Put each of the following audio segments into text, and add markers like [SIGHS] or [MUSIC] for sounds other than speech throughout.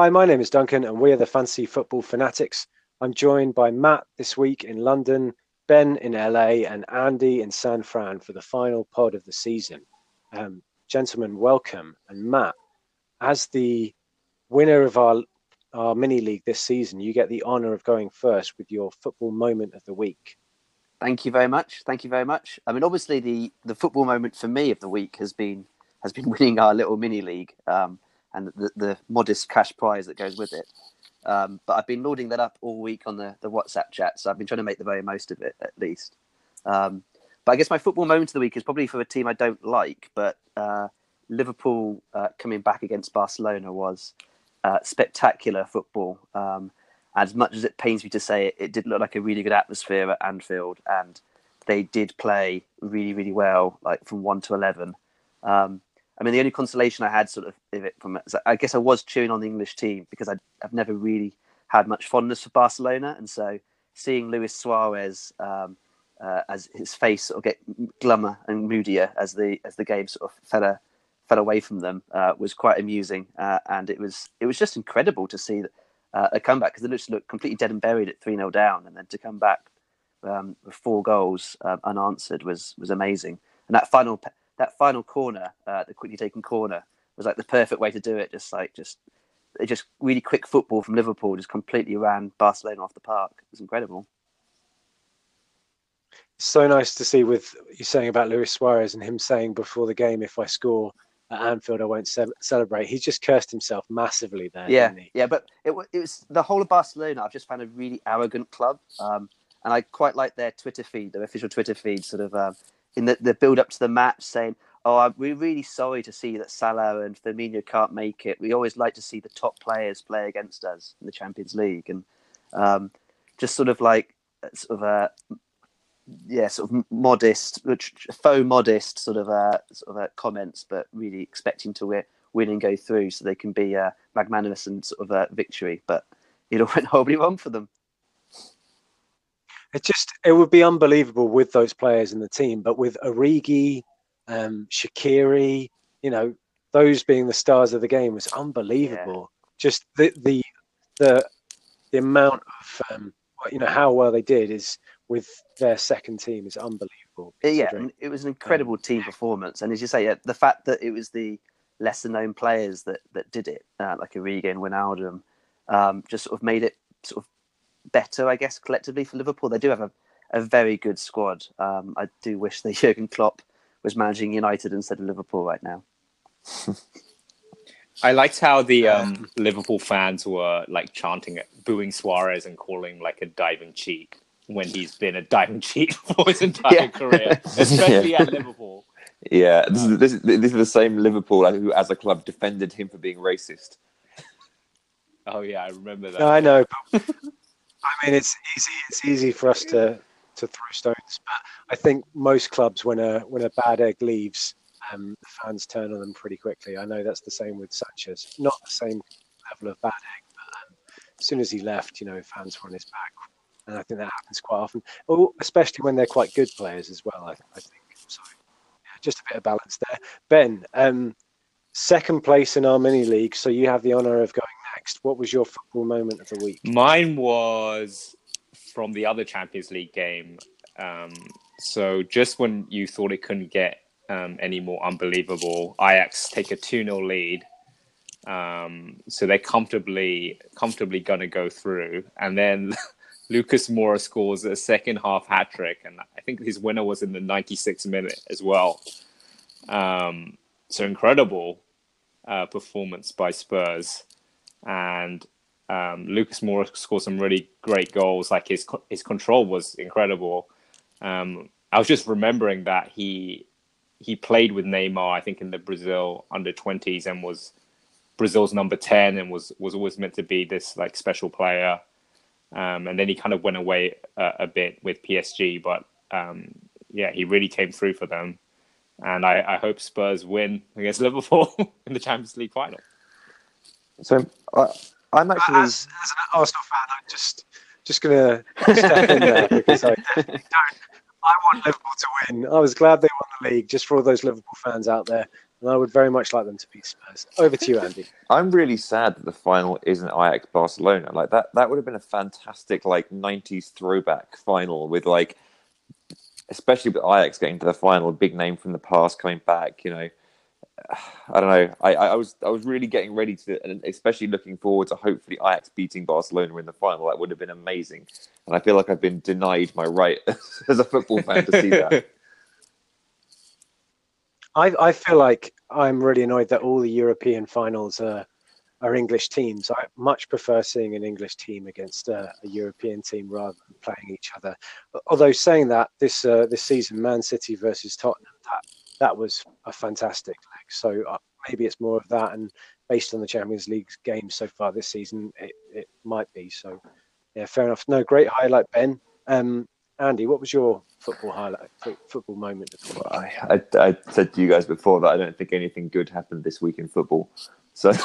Hi, my name is Duncan, and we are the Fantasy Football Fanatics. I'm joined by Matt this week in London, Ben in LA, and Andy in San Fran for the final pod of the season. Um, gentlemen, welcome. And Matt, as the winner of our our mini league this season, you get the honour of going first with your football moment of the week. Thank you very much. Thank you very much. I mean, obviously, the the football moment for me of the week has been has been [LAUGHS] winning our little mini league um, and the, the modest cash prize that goes with it. Um, but I've been loading that up all week on the, the WhatsApp chat, so I've been trying to make the very most of it at least. Um, but I guess my football moment of the week is probably for a team I don't like, but uh, Liverpool uh, coming back against Barcelona was uh, spectacular football. Um, as much as it pains me to say it, it did look like a really good atmosphere at Anfield, and they did play really, really well, like from one to eleven. Um, I mean, the only consolation I had sort of it from it, I guess I was cheering on the English team because I, have never really had much fondness for Barcelona, and so seeing Luis Suarez um, uh, as his face sort of get glummer and moodier as the as the game sort of fell a, fell away from them uh, was quite amusing, uh, and it was it was just incredible to see uh, a comeback because they just looked completely dead and buried at three 0 down, and then to come back um, with four goals uh, unanswered was was amazing. And that final that final corner, uh, the quickly taken corner, was like the perfect way to do it. Just like just just really quick football from Liverpool, just completely ran Barcelona off the park. It was incredible. So nice to see with you saying about Luis Suarez and him saying before the game, if I score at Anfield, I won't ce- celebrate. He just cursed himself massively there. Yeah, yeah, but it, it was the whole of Barcelona. I've just found a really arrogant club, um, and I quite like their Twitter feed, their official Twitter feed, sort of. Um, in the, the build up to the match saying, "Oh, we're really sorry to see that Salah and Firmino can't make it. We always like to see the top players play against us in the Champions League." And um, just sort of like sort of a yeah, sort of modest, faux modest sort of uh, sort of uh, comments, but really expecting to win, win and go through, so they can be uh, magnanimous and sort of a victory. But it all [LAUGHS] went horribly wrong for them it just it would be unbelievable with those players in the team, but with Origi, um, Shaqiri, you know, those being the stars of the game was unbelievable. Yeah. Just the the the the amount of um, you know how well they did is with their second team is unbelievable. Yeah, it was an incredible um, team performance, and as you say, yeah, the fact that it was the lesser known players that that did it, uh, like Origi and Wijnaldum, um, just sort of made it sort of better, I guess, collectively for Liverpool. They do have a, a very good squad. Um, I do wish that [LAUGHS] Jurgen Klopp was managing United instead of Liverpool right now. [LAUGHS] I liked how the um, Liverpool fans were like chanting, booing Suarez and calling like a diving cheat when he's been a diving [LAUGHS] cheat for his entire yeah. career, especially yeah. at Liverpool. Yeah, this is, this is this is the same Liverpool who, as a club, defended him for being racist. Oh yeah, I remember that. No, I know. I mean, it's easy. It's easy for us to to throw stones, but I think most clubs, when a when a bad egg leaves, um, the fans turn on them pretty quickly. I know that's the same with Sanchez. Not the same level of bad egg, but um, as soon as he left, you know, fans were on his back, and I think that happens quite often. Oh, especially when they're quite good players as well. I, I think so. Yeah, just a bit of balance there. Ben, um, second place in our mini league, so you have the honour of going next. What was your football moment of the week? Mine was from the other Champions League game. Um, so just when you thought it couldn't get um, any more unbelievable, Ajax take a 2 0 lead. Um, so they're comfortably comfortably going to go through. And then [LAUGHS] Lucas Moura scores a second half hat trick. And I think his winner was in the 96th minute as well. Um, so incredible uh, performance by Spurs and um, Lucas Moura scored some really great goals. Like his his control was incredible. Um, I was just remembering that he he played with Neymar, I think, in the Brazil under twenties, and was Brazil's number ten, and was was always meant to be this like special player. Um, and then he kind of went away a, a bit with PSG, but um, yeah, he really came through for them. And I, I hope Spurs win against [LAUGHS] Liverpool in the Champions League final. So I, I'm actually as, as, an Arsenal fan, I'm just just gonna step in there because I [LAUGHS] don't. I want Liverpool to win. I was glad they won the league, just for all those Liverpool fans out there. and I would very much like them to beat Spurs. Over to you, Andy. I'm really sad that the final isn't Ajax Barcelona. Like that, that would have been a fantastic like '90s throwback final with like, especially with Ajax getting to the final, a big name from the past coming back. You know, [SIGHS] I don't know. I, I was I was really getting ready to, and especially looking forward to hopefully Ajax beating Barcelona in the final. That would have been amazing. And I feel like I've been denied my right [LAUGHS] as a football fan to see that. [LAUGHS] I, I feel like I'm really annoyed that all the European finals are, are English teams. I much prefer seeing an English team against a, a European team rather than playing each other. Although saying that, this uh, this season, Man City versus Tottenham, that that was a fantastic leg. So uh, maybe it's more of that, and based on the Champions League games so far this season, it, it might be. So yeah, fair enough. No, great highlight, Ben. Um, Andy, what was your football highlight, football moment? I, I, I, said to you guys before that I don't think anything good happened this week in football. So, [LAUGHS] [LAUGHS]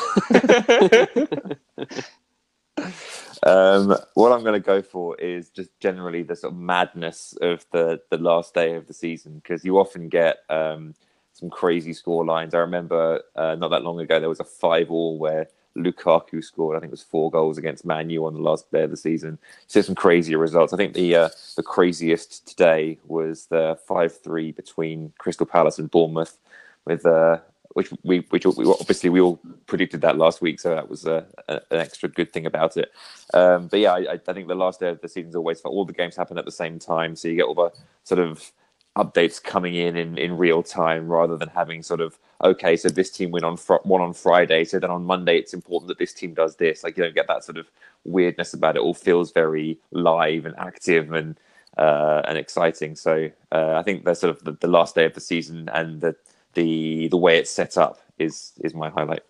um, what I'm going to go for is just generally the sort of madness of the the last day of the season because you often get um, some crazy score lines. I remember uh, not that long ago there was a five all where Lukaku scored. I think it was four goals against Man U on the last day of the season. So some crazier results. I think the uh, the craziest today was the five three between Crystal Palace and Bournemouth, with uh, which we which we, obviously we all predicted that last week, so that was uh, a, an extra good thing about it. Um, but yeah, I, I think the last day of the season is always for all the games happen at the same time, so you get all the sort of updates coming in, in in real time rather than having sort of okay so this team win on fr- one on friday so then on monday it's important that this team does this like you don't get that sort of weirdness about it. it all feels very live and active and uh, and exciting so uh, i think that's sort of the, the, last day of the season and the the the way it's set up is is my highlight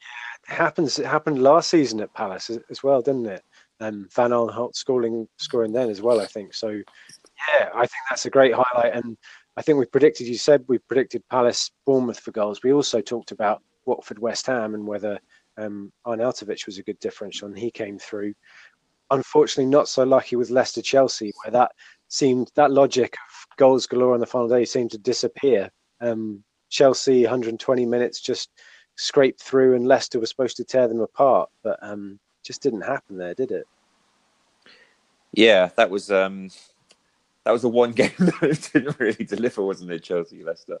yeah it happens it happened last season at palace as well didn't it and Van Aanholt scoring scoring then as well. I think so. Yeah, I think that's a great highlight. And I think we predicted, you said we predicted Palace Bournemouth for goals. We also talked about Watford West Ham and whether um, Arnautovic was a good differential and he came through. Unfortunately, not so lucky with Leicester Chelsea, where that seemed that logic goals galore on the final day seemed to disappear. Um, Chelsea 120 minutes just scraped through, and Leicester was supposed to tear them apart, but um, just didn't happen there, did it? Yeah, that was um, that was the one [LAUGHS] game that didn't really deliver, wasn't it? Chelsea Leicester,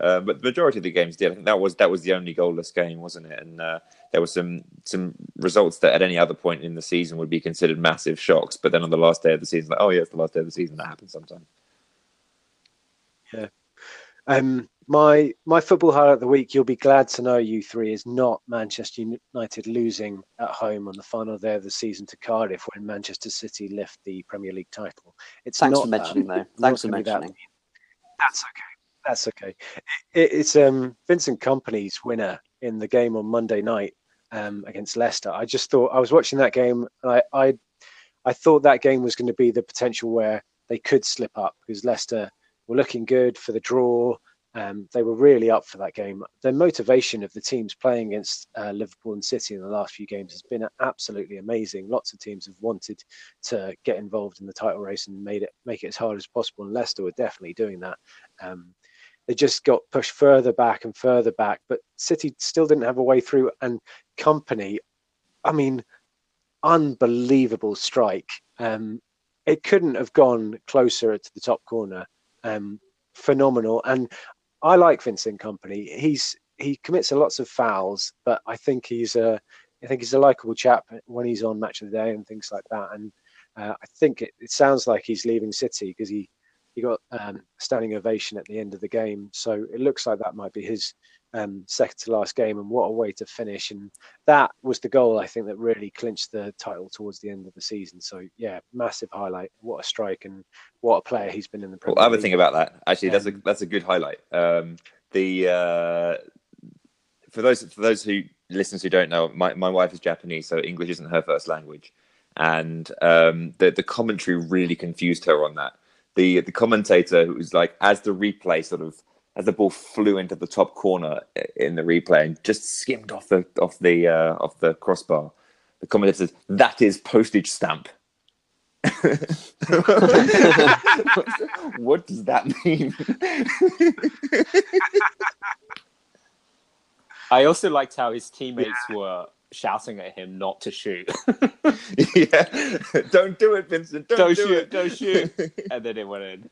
uh, but the majority of the games did. I think that was that was the only goalless game, wasn't it? And uh, there were some some results that at any other point in the season would be considered massive shocks, but then on the last day of the season, like, oh yeah, it's the last day of the season. That happens sometimes. Yeah. Um, my my football highlight of the week, you'll be glad to know, you three, is not Manchester United losing at home on the final day of the season to Cardiff when Manchester City lift the Premier League title. It's Thanks for mentioning, that. though. Thanks for mentioning. That. That's okay. That's okay. It, it's um, Vincent Kompany's winner in the game on Monday night um, against Leicester. I just thought I was watching that game, and I, I I thought that game was going to be the potential where they could slip up because Leicester were looking good for the draw. Um, they were really up for that game. The motivation of the teams playing against uh, Liverpool and City in the last few games has been absolutely amazing. Lots of teams have wanted to get involved in the title race and made it make it as hard as possible. And Leicester were definitely doing that. Um, they just got pushed further back and further back, but City still didn't have a way through. And Kompany, I mean, unbelievable strike. Um, it couldn't have gone closer to the top corner. Um, phenomenal. And I like Vincent Kompany. He's he commits lots of fouls, but I think he's a I think he's a likable chap when he's on Match of the Day and things like that. And uh, I think it, it sounds like he's leaving City because he he got um, standing ovation at the end of the game. So it looks like that might be his um, second to last game, and what a way to finish! And that was the goal I think that really clinched the title towards the end of the season. So yeah, massive highlight. What a strike and what a player he's been in the Premier well, Other thing about that, actually, that's a that's a good highlight. Um, the uh, for those for those who listeners who don't know, my, my wife is Japanese, so English isn't her first language, and um, the the commentary really confused her on that. The the commentator who was like, as the replay sort of as the ball flew into the top corner in the replay and just skimmed off the off the uh, off the crossbar. The commentator says that is postage stamp. [LAUGHS] what does that mean? I also liked how his teammates were shouting at him not to shoot. [LAUGHS] yeah, don't do it, Vincent. Don't, don't do shoot, it. don't shoot. [LAUGHS] and then it went in.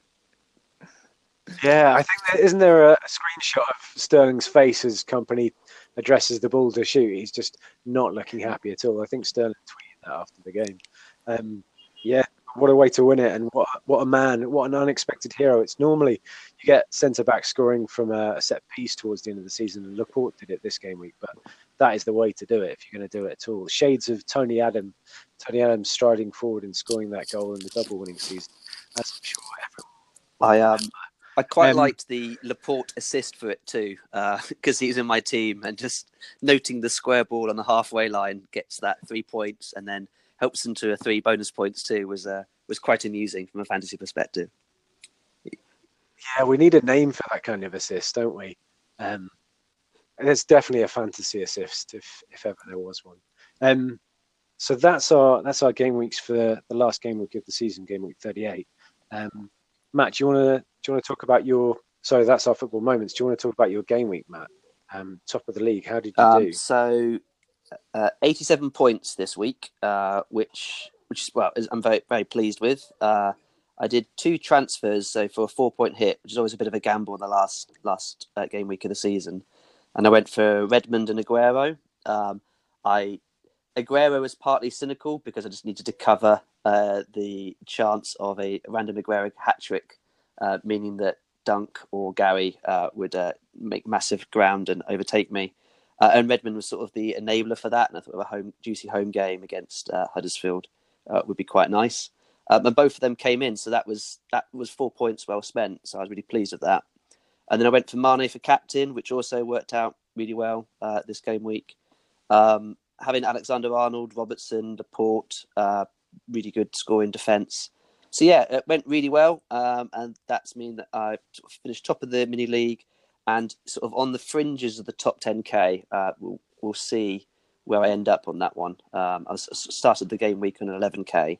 Yeah, I think there isn't there a, a screenshot of Sterling's face as Kompany addresses the ball to shoot. He's just not looking happy at all. I think Sterling tweeted that after the game. Um, yeah, what a way to win it, and what what a man, what an unexpected hero. It's normally you get centre back scoring from a, a set piece towards the end of the season, and Laporte did it this game week, but that is the way to do it if you're going to do it at all. Shades of Tony Adam, Tony Adams striding forward and scoring that goal in the double winning season. That's I'm sure everyone. I um I quite Um, liked the Laporte assist for it too, [LAUGHS] because he's in my team and just noting the square ball on the halfway line gets that three points and then helps them to a three bonus points too was uh, was quite amusing from a fantasy perspective. Yeah, we need a name for that kind of assist, don't we? Um, and it's definitely a fantasy assist if if ever there was one. Um, so that's our that's our game weeks for the, last game week of the season, game week thirty eight. Um, Matt, do you want to do you want to talk about your? Sorry, that's our football moments. Do you want to talk about your game week, Matt? Um, top of the league. How did you Um, do? so, uh, 87 points this week, uh, which which is well, is- I'm very very pleased with. Uh, I did two transfers, so for a four point hit, which is always a bit of a gamble in the last last uh, game week of the season, and I went for Redmond and Aguero. Um, I Aguero was partly cynical because I just needed to cover uh, the chance of a random Aguero hat trick, uh, meaning that Dunk or Gary uh, would uh, make massive ground and overtake me. Uh, and Redmond was sort of the enabler for that, and I thought a home juicy home game against Huddersfield would be quite nice. Um, and both of them came in, so that was that was four points well spent. So I was really pleased with that. And then I went for Mane for captain, which also worked out really well this game week. Um, having Alexander Arnold, Robertson, Laporte, uh, really good scoring defence. So yeah, it went really well, um, and that's mean that I finished top of the mini league and sort of on the fringes of the top 10k. Uh, we'll, we'll see where I end up on that one. Um, I started the game week on an 11k.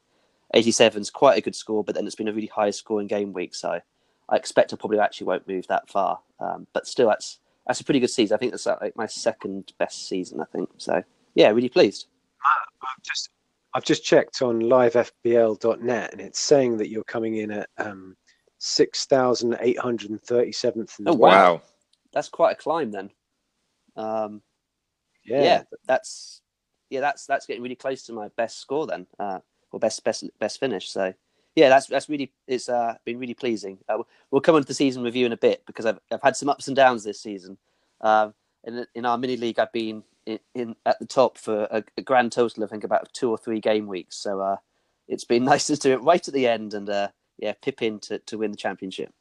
87 is quite a good score, but then it's been a really high scoring game week, so I expect I probably actually won't move that far. Um, but still, that's that's a pretty good season. I think that's like my second best season. I think so. Yeah, really pleased. Just I've just checked on livefpl.net and it's saying that you're coming in at um, six thousand eight hundred and thirty seventh. Oh, wow. Wow. That's quite a climb then. Um, Yeah, yeah. that's yeah, that's that's getting really close to my best score then, uh, or best best best finish. So yeah, that's that's really it's uh, been really pleasing. Uh, we'll come on to the season review in a bit because I've I've had some ups and downs this season. Um, in in our mini league, I've been in, at the top for a, a grand total of I think about two or three game weeks. So uh, it's been [LAUGHS] nice to do it right at the end and uh, yeah, pip in to, to win the championship.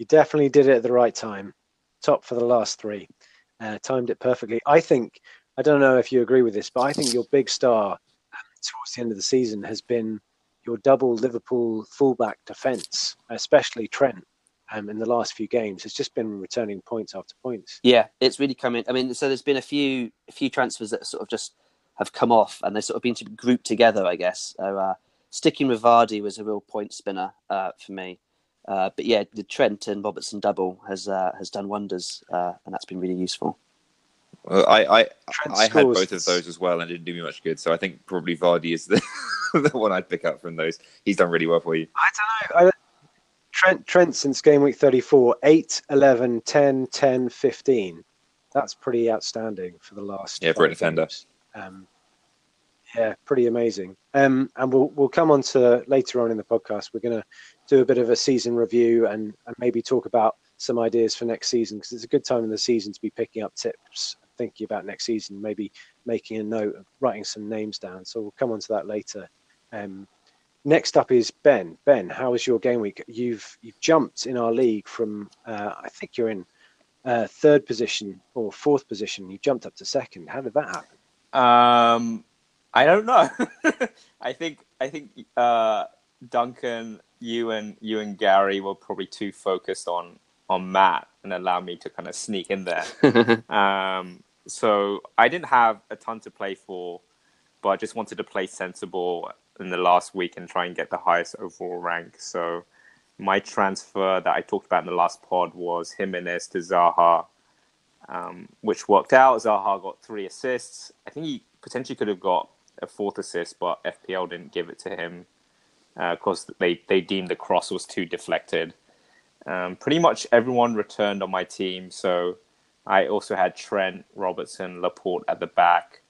you definitely did it at the right time. Top for the last three. Uh, timed it perfectly. I think, I don't know if you agree with this, but I think your big star um, towards the end of the season has been your double Liverpool fullback defence, especially Trent. Um, in the last few games, has just been returning points after points. Yeah, it's really coming. I mean, so there's been a few a few transfers that sort of just have come off, and they've sort of been grouped together, I guess. So uh, sticking with Vardy was a real point spinner uh, for me. Uh, but yeah, the Trent and Robertson double has uh, has done wonders, uh, and that's been really useful. Well, I I, Trent I had both of those as well and it didn't do me much good. So I think probably Vardy is the [LAUGHS] the one I'd pick up from those. He's done really well for you. I don't know. I, Trent, Trent since game week 34, 8, 11, 10, 10, 15. That's pretty outstanding for the last. Yeah, a defender. Um, yeah, pretty amazing. Um, and we'll we'll come on to later on in the podcast. We're going to do a bit of a season review and, and maybe talk about some ideas for next season because it's a good time in the season to be picking up tips, thinking about next season, maybe making a note, of writing some names down. So we'll come on to that later. Um, next up is Ben. Ben, how was your game week? You've you've jumped in our league from uh, I think you're in uh, third position or fourth position. You jumped up to second. How did that happen? Um, I don't know. [LAUGHS] I think I think uh, Duncan, you and you and Gary were probably too focused on on Matt and allowed me to kind of sneak in there. [LAUGHS] Um, so I didn't have a ton to play for but I just wanted to play sensible in the last week and try and get the highest overall rank. So my transfer that I talked about in the last pod was Jimenez to Zaha, um, which worked out. Zaha got three assists. I think he potentially could have got a fourth assist, but FPL didn't give it to him because uh, they, they deemed the cross was too deflected. Um, pretty much everyone returned on my team, so I also had Trent, Robertson, Laporte at the back.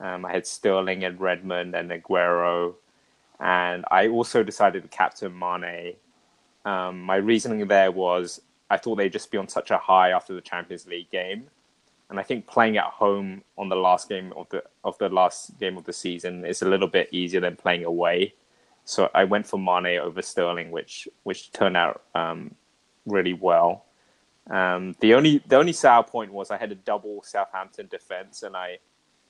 Um, I had Sterling and Redmond and Aguero, and I also decided to captain Mane. Um, my reasoning there was I thought they'd just be on such a high after the Champions League game, and I think playing at home on the last game of the of the last game of the season is a little bit easier than playing away. So I went for Mane over Sterling, which which turned out um, really well. Um, the only the only sour point was I had a double Southampton defense, and I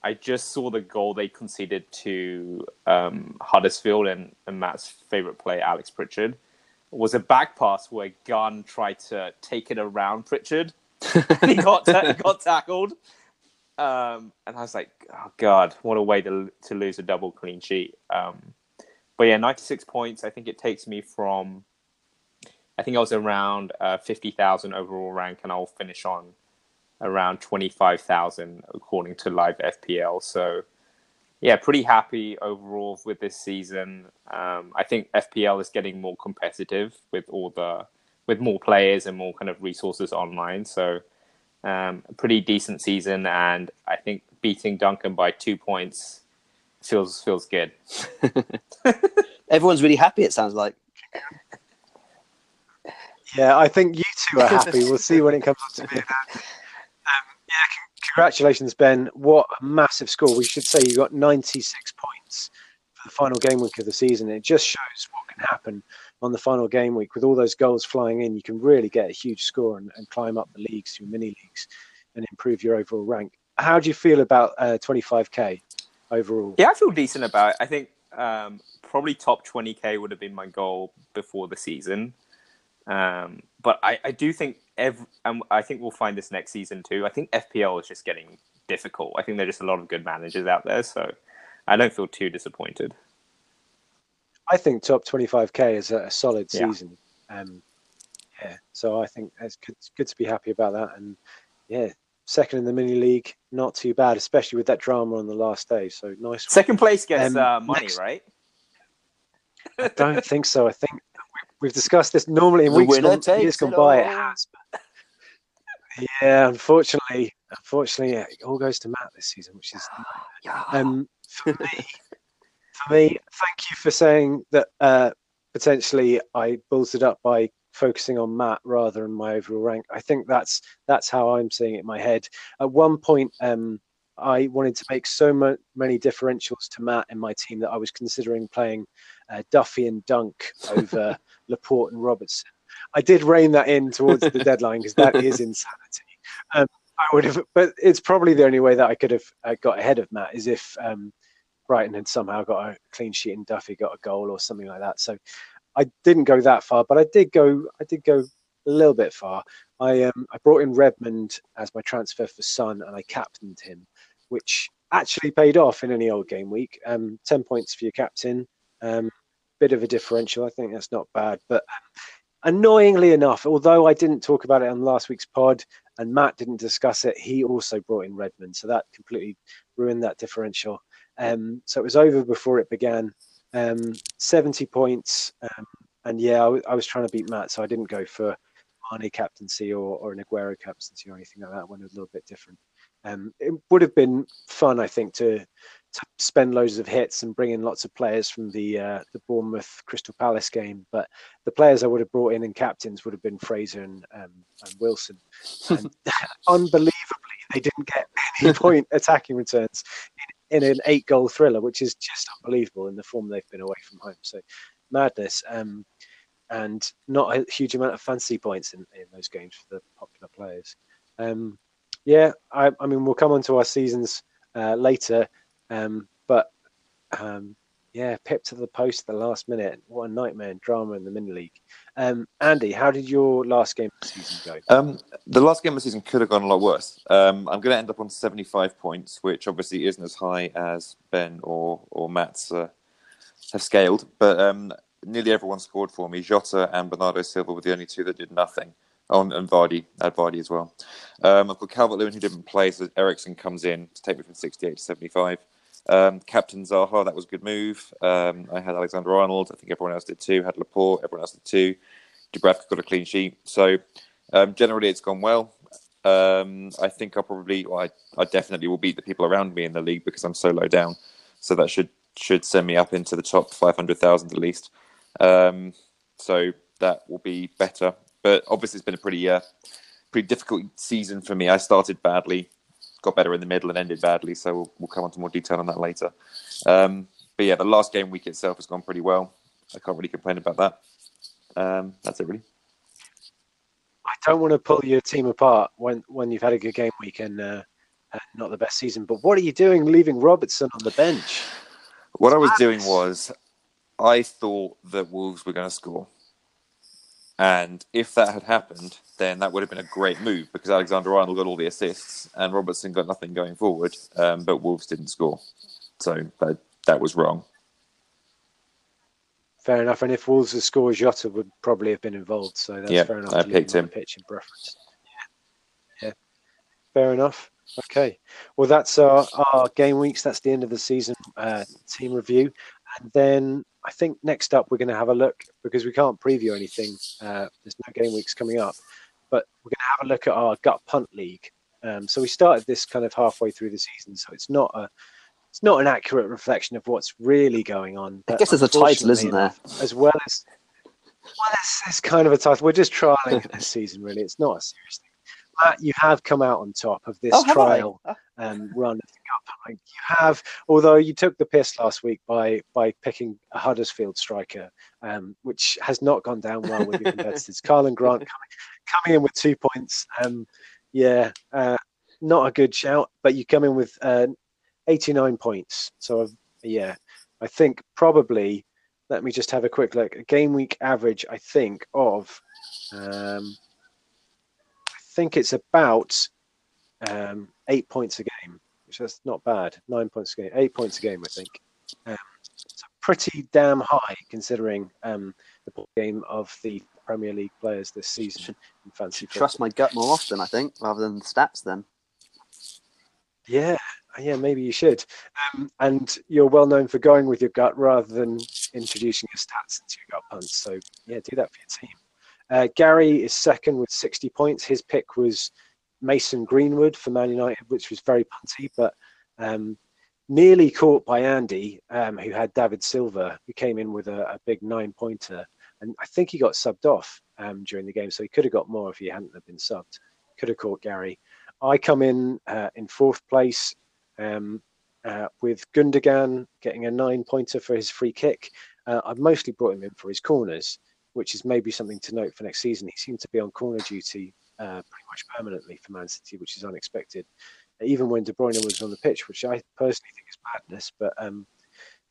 I just saw the goal they conceded to um, Huddersfield and, and, Matt's favorite player Alex Pritchard was a back pass where Gunn tried to take it around Pritchard. [LAUGHS] and he got ta- [LAUGHS] got tackled, um, and I was like, oh god, what a way to to lose a double clean sheet. Um, but yeah, ninety six points. I think it takes me from I think I was around uh, 50,000 overall rank, and I'll finish on around 25,000 according to live FPL. So, yeah, pretty happy overall with this season. Um, I think FPL is getting more competitive with all the with more players and more kind of resources online. So, um, a pretty decent season, and I think beating Duncan by two points feels feels good. [LAUGHS] Everyone's really happy. It sounds like. Yeah, I think you two are happy. we'll see when it comes to being [LAUGHS] that. Yeah, congratulations, Ben. What a massive score. We should say you got 96 points for the final game week of the season. It just shows what can happen on the final game week with all those goals flying in. You can really get a huge score and, and climb up the leagues through mini leagues and improve your overall rank. How do you feel about uh, 25k overall? Yeah, I feel decent about it. I think um, probably top 20k would have been my goal before the season. Um, but I, I do think every, um, I think we'll find this next season too. I think FPL is just getting difficult. I think there's just a lot of good managers out there, so I don't feel too disappointed. I think top 25k is a, solid season. Yeah. Um, yeah, so I think it's good, it's good to be happy about that. And yeah, second in the mini league, not too bad, especially with that drama on the last day. So nice. Second place gets um, uh, money, next, right? I don't think so. I think we've discussed this normally in the weeks gone, years gone by. It has. [LAUGHS] yeah, unfortunately, unfortunately, yeah, it all goes to Matt this season, which is [SIGHS] yeah. um, for me. For me, thank you for saying that. Uh, potentially, I it up by focusing on Matt rather than my overall rank. I think that's that's how I'm seeing it in my head. At one point, um, I wanted to make so many differentials to Matt in my team that I was considering playing uh, Duffy and Dunk over [LAUGHS] Laporte and Robertson. I did rein that in towards the deadline because that is insanity. Um, I would have, but it's probably the only way that I could have uh, got ahead of Matt is if um, Brighton had somehow got a clean sheet and Duffy got a goal or something like that. So I didn't go that far, but I did go. I did go a little bit far. I um, I brought in Redmond as my transfer for Son, and I captained him, which actually paid off in any old game week. Um, Ten points for your captain. Um, bit of a differential. I think that's not bad. But annoyingly enough, although I didn't talk about it on last week's pod and Matt didn't discuss it, he also brought in Redmond. So that completely ruined that differential. Um, so it was over before it began. Um, 70 points. Um, and yeah, I, w- I was trying to beat Matt, so I didn't go for Mane captaincy or, or an Aguero captaincy or anything like that. One a little bit different. Um, it would have been fun, I think, to to spend loads of hits and bring in lots of players from the uh, the Bournemouth Crystal Palace game. But the players I would have brought in and captains would have been Fraser and, um, and Wilson. And [LAUGHS] [LAUGHS] unbelievably, they didn't get any [LAUGHS] point attacking returns in, in an eight goal thriller, which is just unbelievable in the form they've been away from home. So madness. Um, and not a huge amount of fancy points in, in those games for the popular players. Um, yeah, I, I mean, we'll come on to our seasons uh, later um, but um, Yeah, pipped to the post at the last minute. What a nightmare and drama in the mini league. Um, Andy, how did your last game of the season go? Um, the last game of the season could have gone a lot worse. Um, I'm going to end up on 75 points, which obviously isn't as high as Ben or or Matt's uh, have scaled, but um, nearly everyone scored for me. Jota and Bernardo Silva were the only two that did nothing. Oh, and Vardy, add Vardy as well. Um, I've got Calvert Lewin who didn't play, so Eriksen comes in to take me from 68 to 75. Um, Captain Zaha, that was a good move. Um, I had Alexander Arnold. I think everyone else did too. Had Laporte, everyone else did too. Dubravka got a clean sheet. So um, generally, it's gone well. Um, I think I'll probably, well, I, I definitely will beat the people around me in the league because I'm so low down. So that should should send me up into the top 500,000 at least. Um, so that will be better. But obviously, it's been a pretty uh, pretty difficult season for me. I started badly, got better in the middle, and ended badly. So we'll, we'll come on to more detail on that later. Um, but yeah, the last game week itself has gone pretty well. I can't really complain about that. Um, that's it, really. I don't want to pull your team apart when, when you've had a good game week and uh, not the best season. But what are you doing leaving Robertson on the bench? What I was doing was, I thought that Wolves were going to score. And if that had happened, then that would have been a great move because Alexander Arnold got all the assists and Robertson got nothing going forward, um, but Wolves didn't score. So that, that was wrong. Fair enough. And if Wolves had scored, Jota would probably have been involved. So that's Yeah, fair enough. I picked him on him. the Pitch in preference. Yeah. Yeah. Fair enough. Okay. Well, that's our, our game weeks. That's the end of the season uh, team review. And then I think next up, we're going to have a look because we can't preview anything. Uh, there's no game weeks coming up. But we're going to have a look at our gut punt league. Um, so we started this kind of halfway through the season. So it's not a. It's not an accurate reflection of what's really going on. I guess there's a title, isn't there? as well as well, it's, it's kind of a title. We're just trialing [LAUGHS] this season, really. It's not a serious thing. Matt, you have come out on top of this Oh, have I? trial um, run of the cup. Like, you have, although you took the piss last week by by picking a Huddersfield striker, um, which has not gone down well with your [LAUGHS] competitors. Karlan Grant coming, coming in with two points. Um, yeah, uh, not a good shout, but you come in with uh, 89 points. So yeah, I think probably. Let me just have a quick look. A game week average, I think, of um, think it's about um, eight points a game, which is not bad. Nine points a game, eight points a game, I think. Um, so pretty damn high considering um, the game of the Premier League players this season Should- in fancy football. trust my gut more often, I think, rather than the stats. Then Yeah, yeah, maybe you should. Um, and you're well known for going with your gut rather than introducing your stats into your gut punts. So yeah, do that for your team. Uh, Gary is second with 60 points. His pick was Mason Greenwood for Man United, which was very punty, but um, nearly caught by Andy, um, who had David Silva, who came in with a, a big nine pointer. And I think he got subbed off um, during the game, so he could have got more if he hadn't have been subbed. Could have caught Gary. I come in uh, in fourth place um, uh, with Gundogan getting a nine pointer for his free kick. Uh, I've mostly brought him in for his corners, which is maybe something to note for next season. He seemed to be on corner duty uh, pretty much permanently for Man City, which is unexpected. Even when De Bruyne was on the pitch, which I personally think is madness, but um,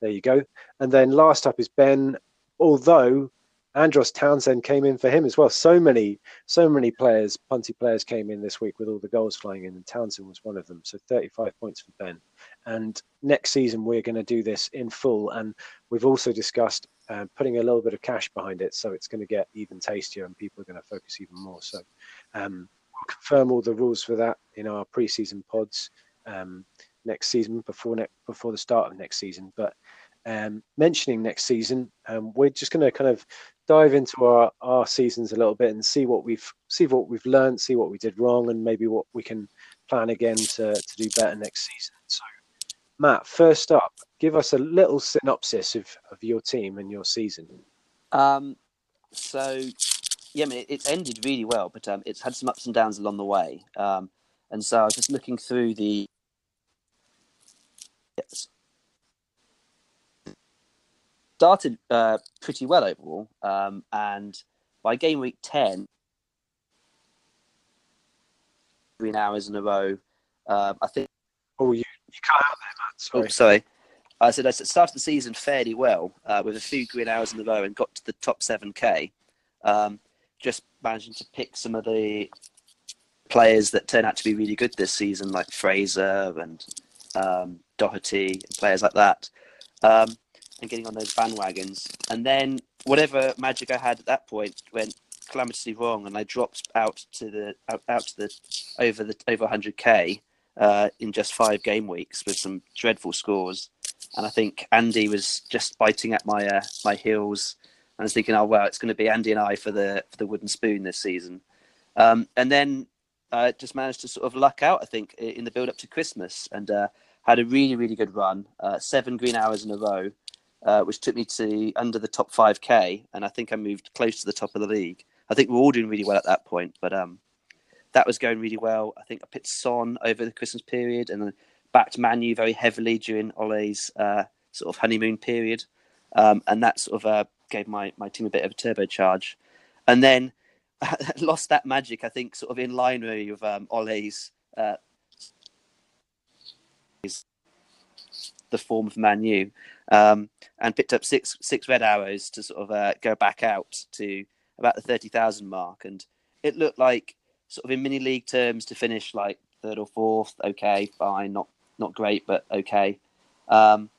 there you go. And then last up is Ben, although Andros Townsend came in for him as well. So many, so many players, punty players came in this week with all the goals flying in, and Townsend was one of them. So 35 points for Ben. And next season we're going to do this in full, and we've also discussed uh, putting a little bit of cash behind it, so it's going to get even tastier, and people are going to focus even more. So um, we'll confirm all the rules for that in our pre-season pods um, next season before ne- before the start of next season. But um, mentioning next season, um, we're just going to kind of dive into our, our seasons a little bit and see what we've see what we've learned, see what we did wrong, and maybe what we can plan again to, to do better next season. So, Matt, first up, give us a little synopsis of, of your team and your season. Um, so, yeah, I mean, it, it's ended really well, but um, it's had some ups and downs along the way. Um, and so I was just looking through the. Yes. Started uh, pretty well overall, um, and by game week 10, three hours in a row, uh, I think. Oh, you, you cut out there, Matt. Oh, Sorry. sorry. I said I started the season fairly well uh, with a few green arrows in a row and got to the top seven k. Um, just managing to pick some of the players that turn out to be really good this season, like Fraser and um, Doherty, and players like that, um, and getting on those bandwagons. And then whatever magic I had at that point went calamitously wrong, and I dropped out to the out, out to the over the over 100k uh, in just five game weeks with some dreadful scores. And I think Andy was just biting at my uh, my heels. And I was thinking, oh well, it's going to be Andy and I for the for the wooden spoon this season. Um, and then uh, just managed to sort of luck out, I think, in the build up to Christmas, and uh, had a really really good run, uh, seven green arrows in a row, uh, which took me to under the top five k, and I think I moved close to the top of the league. I think we are all doing really well at that point, but um, that was going really well. I think I picked Son over the Christmas period, and then backed Man U very heavily during Ole's uh, sort of honeymoon period, um, and that sort of uh, gave my my team a bit of a turbocharge. And then [LAUGHS] lost that magic, I think, sort of in line really with um, Ole's uh, the form of Man U, um, and picked up six six red arrows to sort of uh, go back out to about the thirty thousand mark, and it looked like sort of in mini league terms to finish like third or fourth. Okay, fine, not not great, but okay. Um,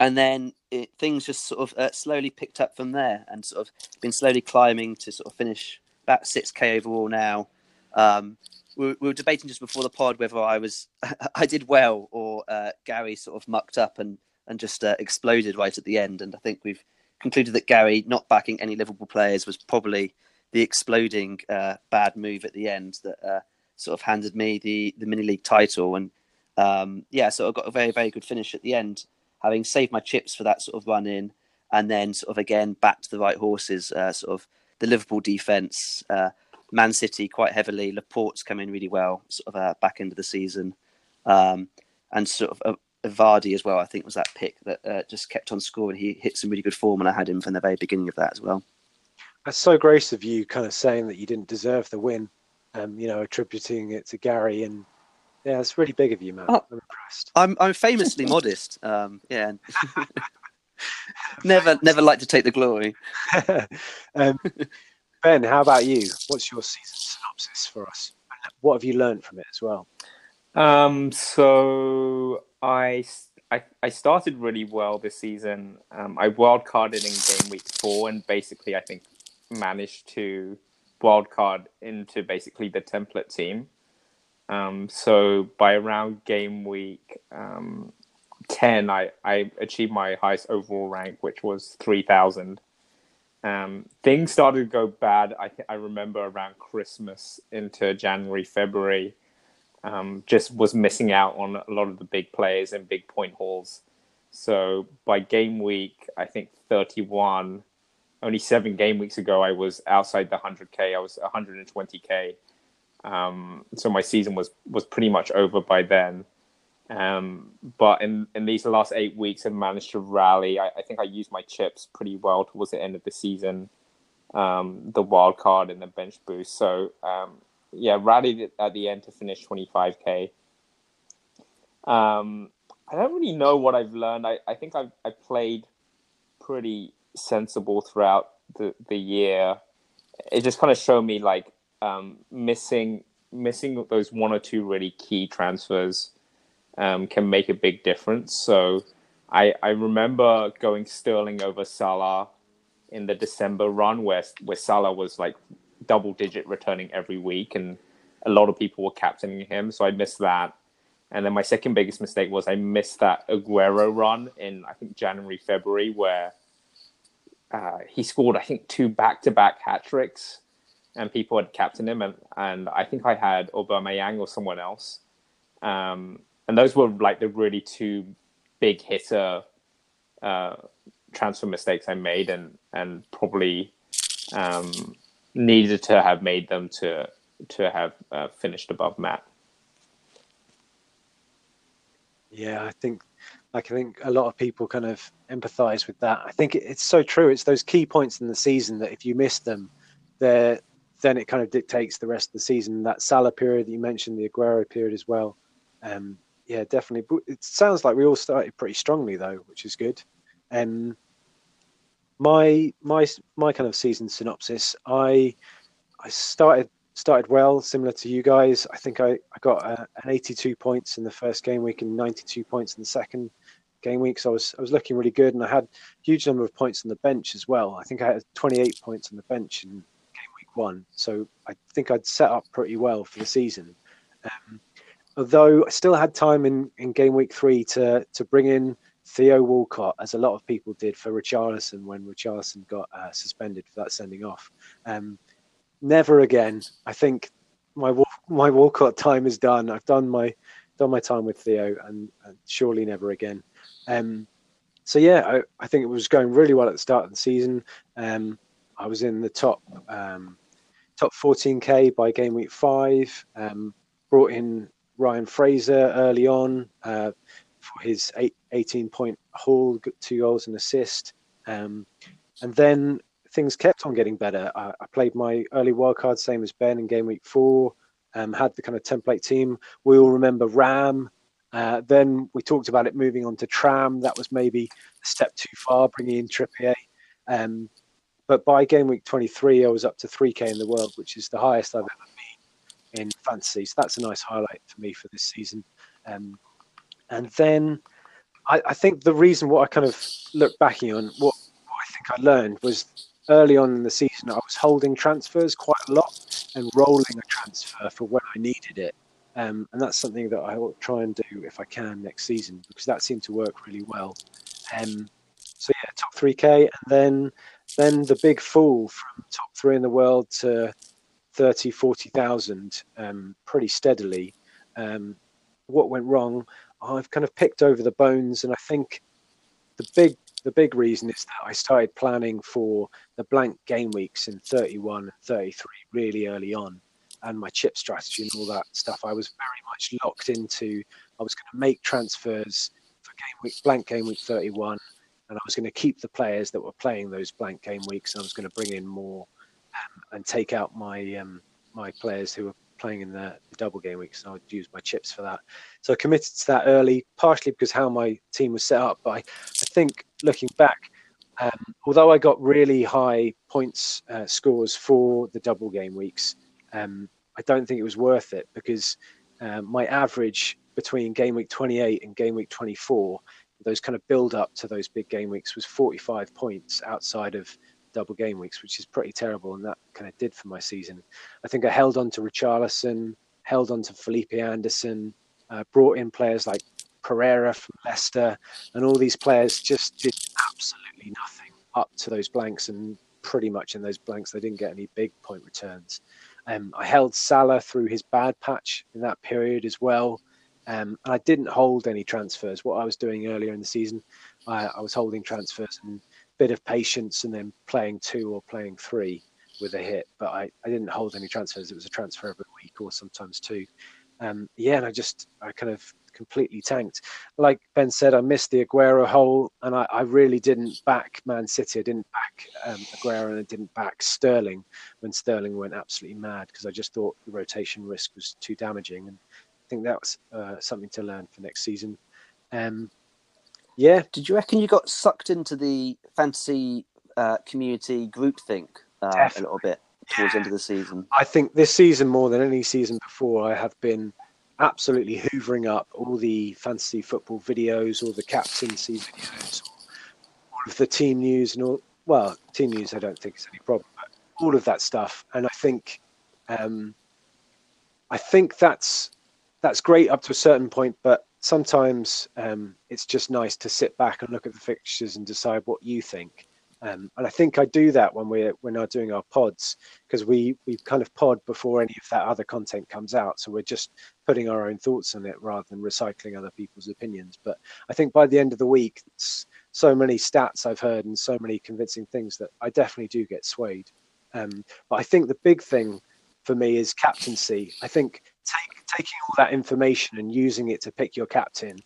and then it, things just sort of uh, slowly picked up from there, and sort of been slowly climbing to sort of finish about six k overall now. Um, we, were, we, were, debating just before the pod whether I was [LAUGHS] I did well or uh, Gary sort of mucked up and and just uh, exploded right at the end. And I think we've concluded that Gary not backing any Liverpool players was probably the exploding uh, bad move at the end that uh, sort of handed me the the mini league title. And um, yeah, so I got a very very good finish at the end, having saved my chips for that sort of run in, and then sort of again back to the right horses. Uh, sort of the Liverpool defense, uh, Man City quite heavily. Laporte's come in really well, sort of uh, back into the season, um, and sort of. Uh, Vardy as well, I think was that pick that uh, just kept on scoring. He hit some really good form, and I had him from the very beginning of that as well. That's so gracious of you, kind of saying that you didn't deserve the win, um, you know, attributing it to Gary and yeah, it's really big of you, man. Oh, I'm impressed. I'm I'm famously [LAUGHS] modest. Um, yeah. [LAUGHS] never never like to take the glory. [LAUGHS] um, ben, how about you? What's your season synopsis for us? What have you learned from it as well? Um, so I, I, I started really well this season. Um, I wildcarded in game week four, and basically, I think managed to wildcard into basically the template team. Um, so by around game week um, 10, I, I achieved my highest overall rank, which was 3,000. Um, things started to go bad. I, I remember around Christmas into January, February, um, just was missing out on a lot of the big players and big point hauls. So by game week, I think 31, only seven game weeks ago, I was outside the 100k. I was 120k. Um, so my season was was pretty much over by then. Um, but in in these last eight weeks, I managed to rally. I, I, think I used my chips pretty well towards the end of the season. Um, the wild card and the bench boost. So um, yeah, rallied at the end to finish 25k. Um, I don't really know what I've learned. I, I think I've I played pretty sensible throughout the, the year. It just kind of showed me like um, missing missing those one or two really key transfers um, can make a big difference. So I I remember going Sterling over Salah in the December run where where Salah was like double digit returning every week and a lot of people were captaining him. So I missed that. And then my second biggest mistake was I missed that Aguero run in I think January February where uh, he scored I think two back to back hat tricks, and people had captained him, and, and I think I had Aubameyang or someone else, um, and those were like the really two big hitter uh, transfer mistakes I made, and and probably um, needed to have made them to to have uh, finished above Matt. Yeah, I think like I think a lot of people kind of empathize with that. I think it's so true. It's those key points in the season that if you miss them, there then it kind of dictates the rest of the season. That Salah period that you mentioned, the Aguero period as well. Um, yeah, definitely. But it sounds like we all started pretty strongly though, which is good. Um, my my my kind of season synopsis. I I started started well, similar to you guys. I think I, I got uh, an 82 points in the first game week and 92 points in the second game week. So I was I was looking really good, and I had a huge number of points on the bench as well. I think I had 28 points on the bench in game week one. So I think I'd set up pretty well for the season. Um, although I still had time in, in game week three to to bring in Theo Walcott, as a lot of people did for Richarlison when Richarlison got uh, suspended for that sending off. Um, never again. I think my my Walcott time is done. I've done my done my time with Theo, and, and surely never again. Um, so yeah, I, I, think it was going really well at the start of the season. Um, I was in the top um, top 14k by game week five. Um, brought in Ryan Fraser early on uh, for his eight, 18 point haul, two goals and assist. Um, and then things kept on getting better. I, I played my early wildcard, same as Ben in game week four. Um, had the kind of template team. We all remember Ram. Uh, then we talked about it moving on to Tram. That was maybe a step too far, bringing in Trippier. Um, but by game week 23, I was up to 3K in the world, which is the highest I've ever been in fantasy. So that's a nice highlight for me for this season. Um, and then I, I, think the reason what I kind of look back on, what, what I think I learned was early on in the season, I was holding transfers quite a lot and rolling a transfer for when I needed it. Um, and that's something that I will try and do if I can next season because that seemed to work really well. Um, so yeah, top 3K, and then then the big fall from top three in the world to 30, 40,000 um, pretty steadily. Um, what went wrong? I've kind of picked over the bones, and I think the big the big reason is that I started planning for the blank game weeks in 31 and 33 really early on. And my chip strategy and all that stuff, I was very much locked into. I was going to make transfers for game week, blank game week 31, and I was going to keep the players that were playing those blank game weeks, and I was going to bring in more um, and take out my um, my players who were playing in the, double game week, so I'd use my chips for that. So I committed to that early, partially because how my team was set up. But I, I think looking back, um, although I got really high points uh, scores for the double game weeks, um, I don't think it was worth it because um, my average between game week 28 and game week 24, those kind of build up to those big game weeks was 45 points outside of double game weeks, which is pretty terrible. And that kind of did for my season. I think I held on to Richarlison, held on to Felipe Anderson, uh, brought in players like Pereira from Leicester, and all these players just did absolutely nothing up to those blanks. And pretty much in those blanks, they didn't get any big point returns. Um, I held Salah through his bad patch in that period as well. Um, and I didn't hold any transfers. What I was doing earlier in the season, I, I was holding transfers and bit of patience and then playing two or playing three with a hit. But I, I didn't hold any transfers. It was a transfer every week or sometimes two. Um, yeah, and I just I kind of completely tanked. Like Ben said, I missed the Aguero hole, and I, I really didn't back Man City. I didn't back um, Aguero, and I didn't back Sterling when Sterling went absolutely mad because I just thought the rotation risk was too damaging. And I think that was uh, something to learn for next season. Um, yeah. Did you reckon you got sucked into the fantasy uh, community groupthink uh, a little bit towards the end of the season? I think this season more than any season before, I have been absolutely hoovering up all the fantasy football videos, all the captaincy videos, all of the team news, and all. Well, team news, I don't think is any problem, but all of that stuff. And I think, um, I think that's that's great up to a certain point, but sometimes um, it's just nice to sit back and look at the fixtures and decide what you think. Um, and I think I do that when we're we're doing our pods because we we kind of pod before any of that other content comes out. So we're just putting our own thoughts on it rather than recycling other people's opinions. But I think by the end of the week, so many stats I've heard and so many convincing things that I definitely do get swayed. Um, but I think the big thing for me is captaincy. I think take, taking all that information and using it to pick your captain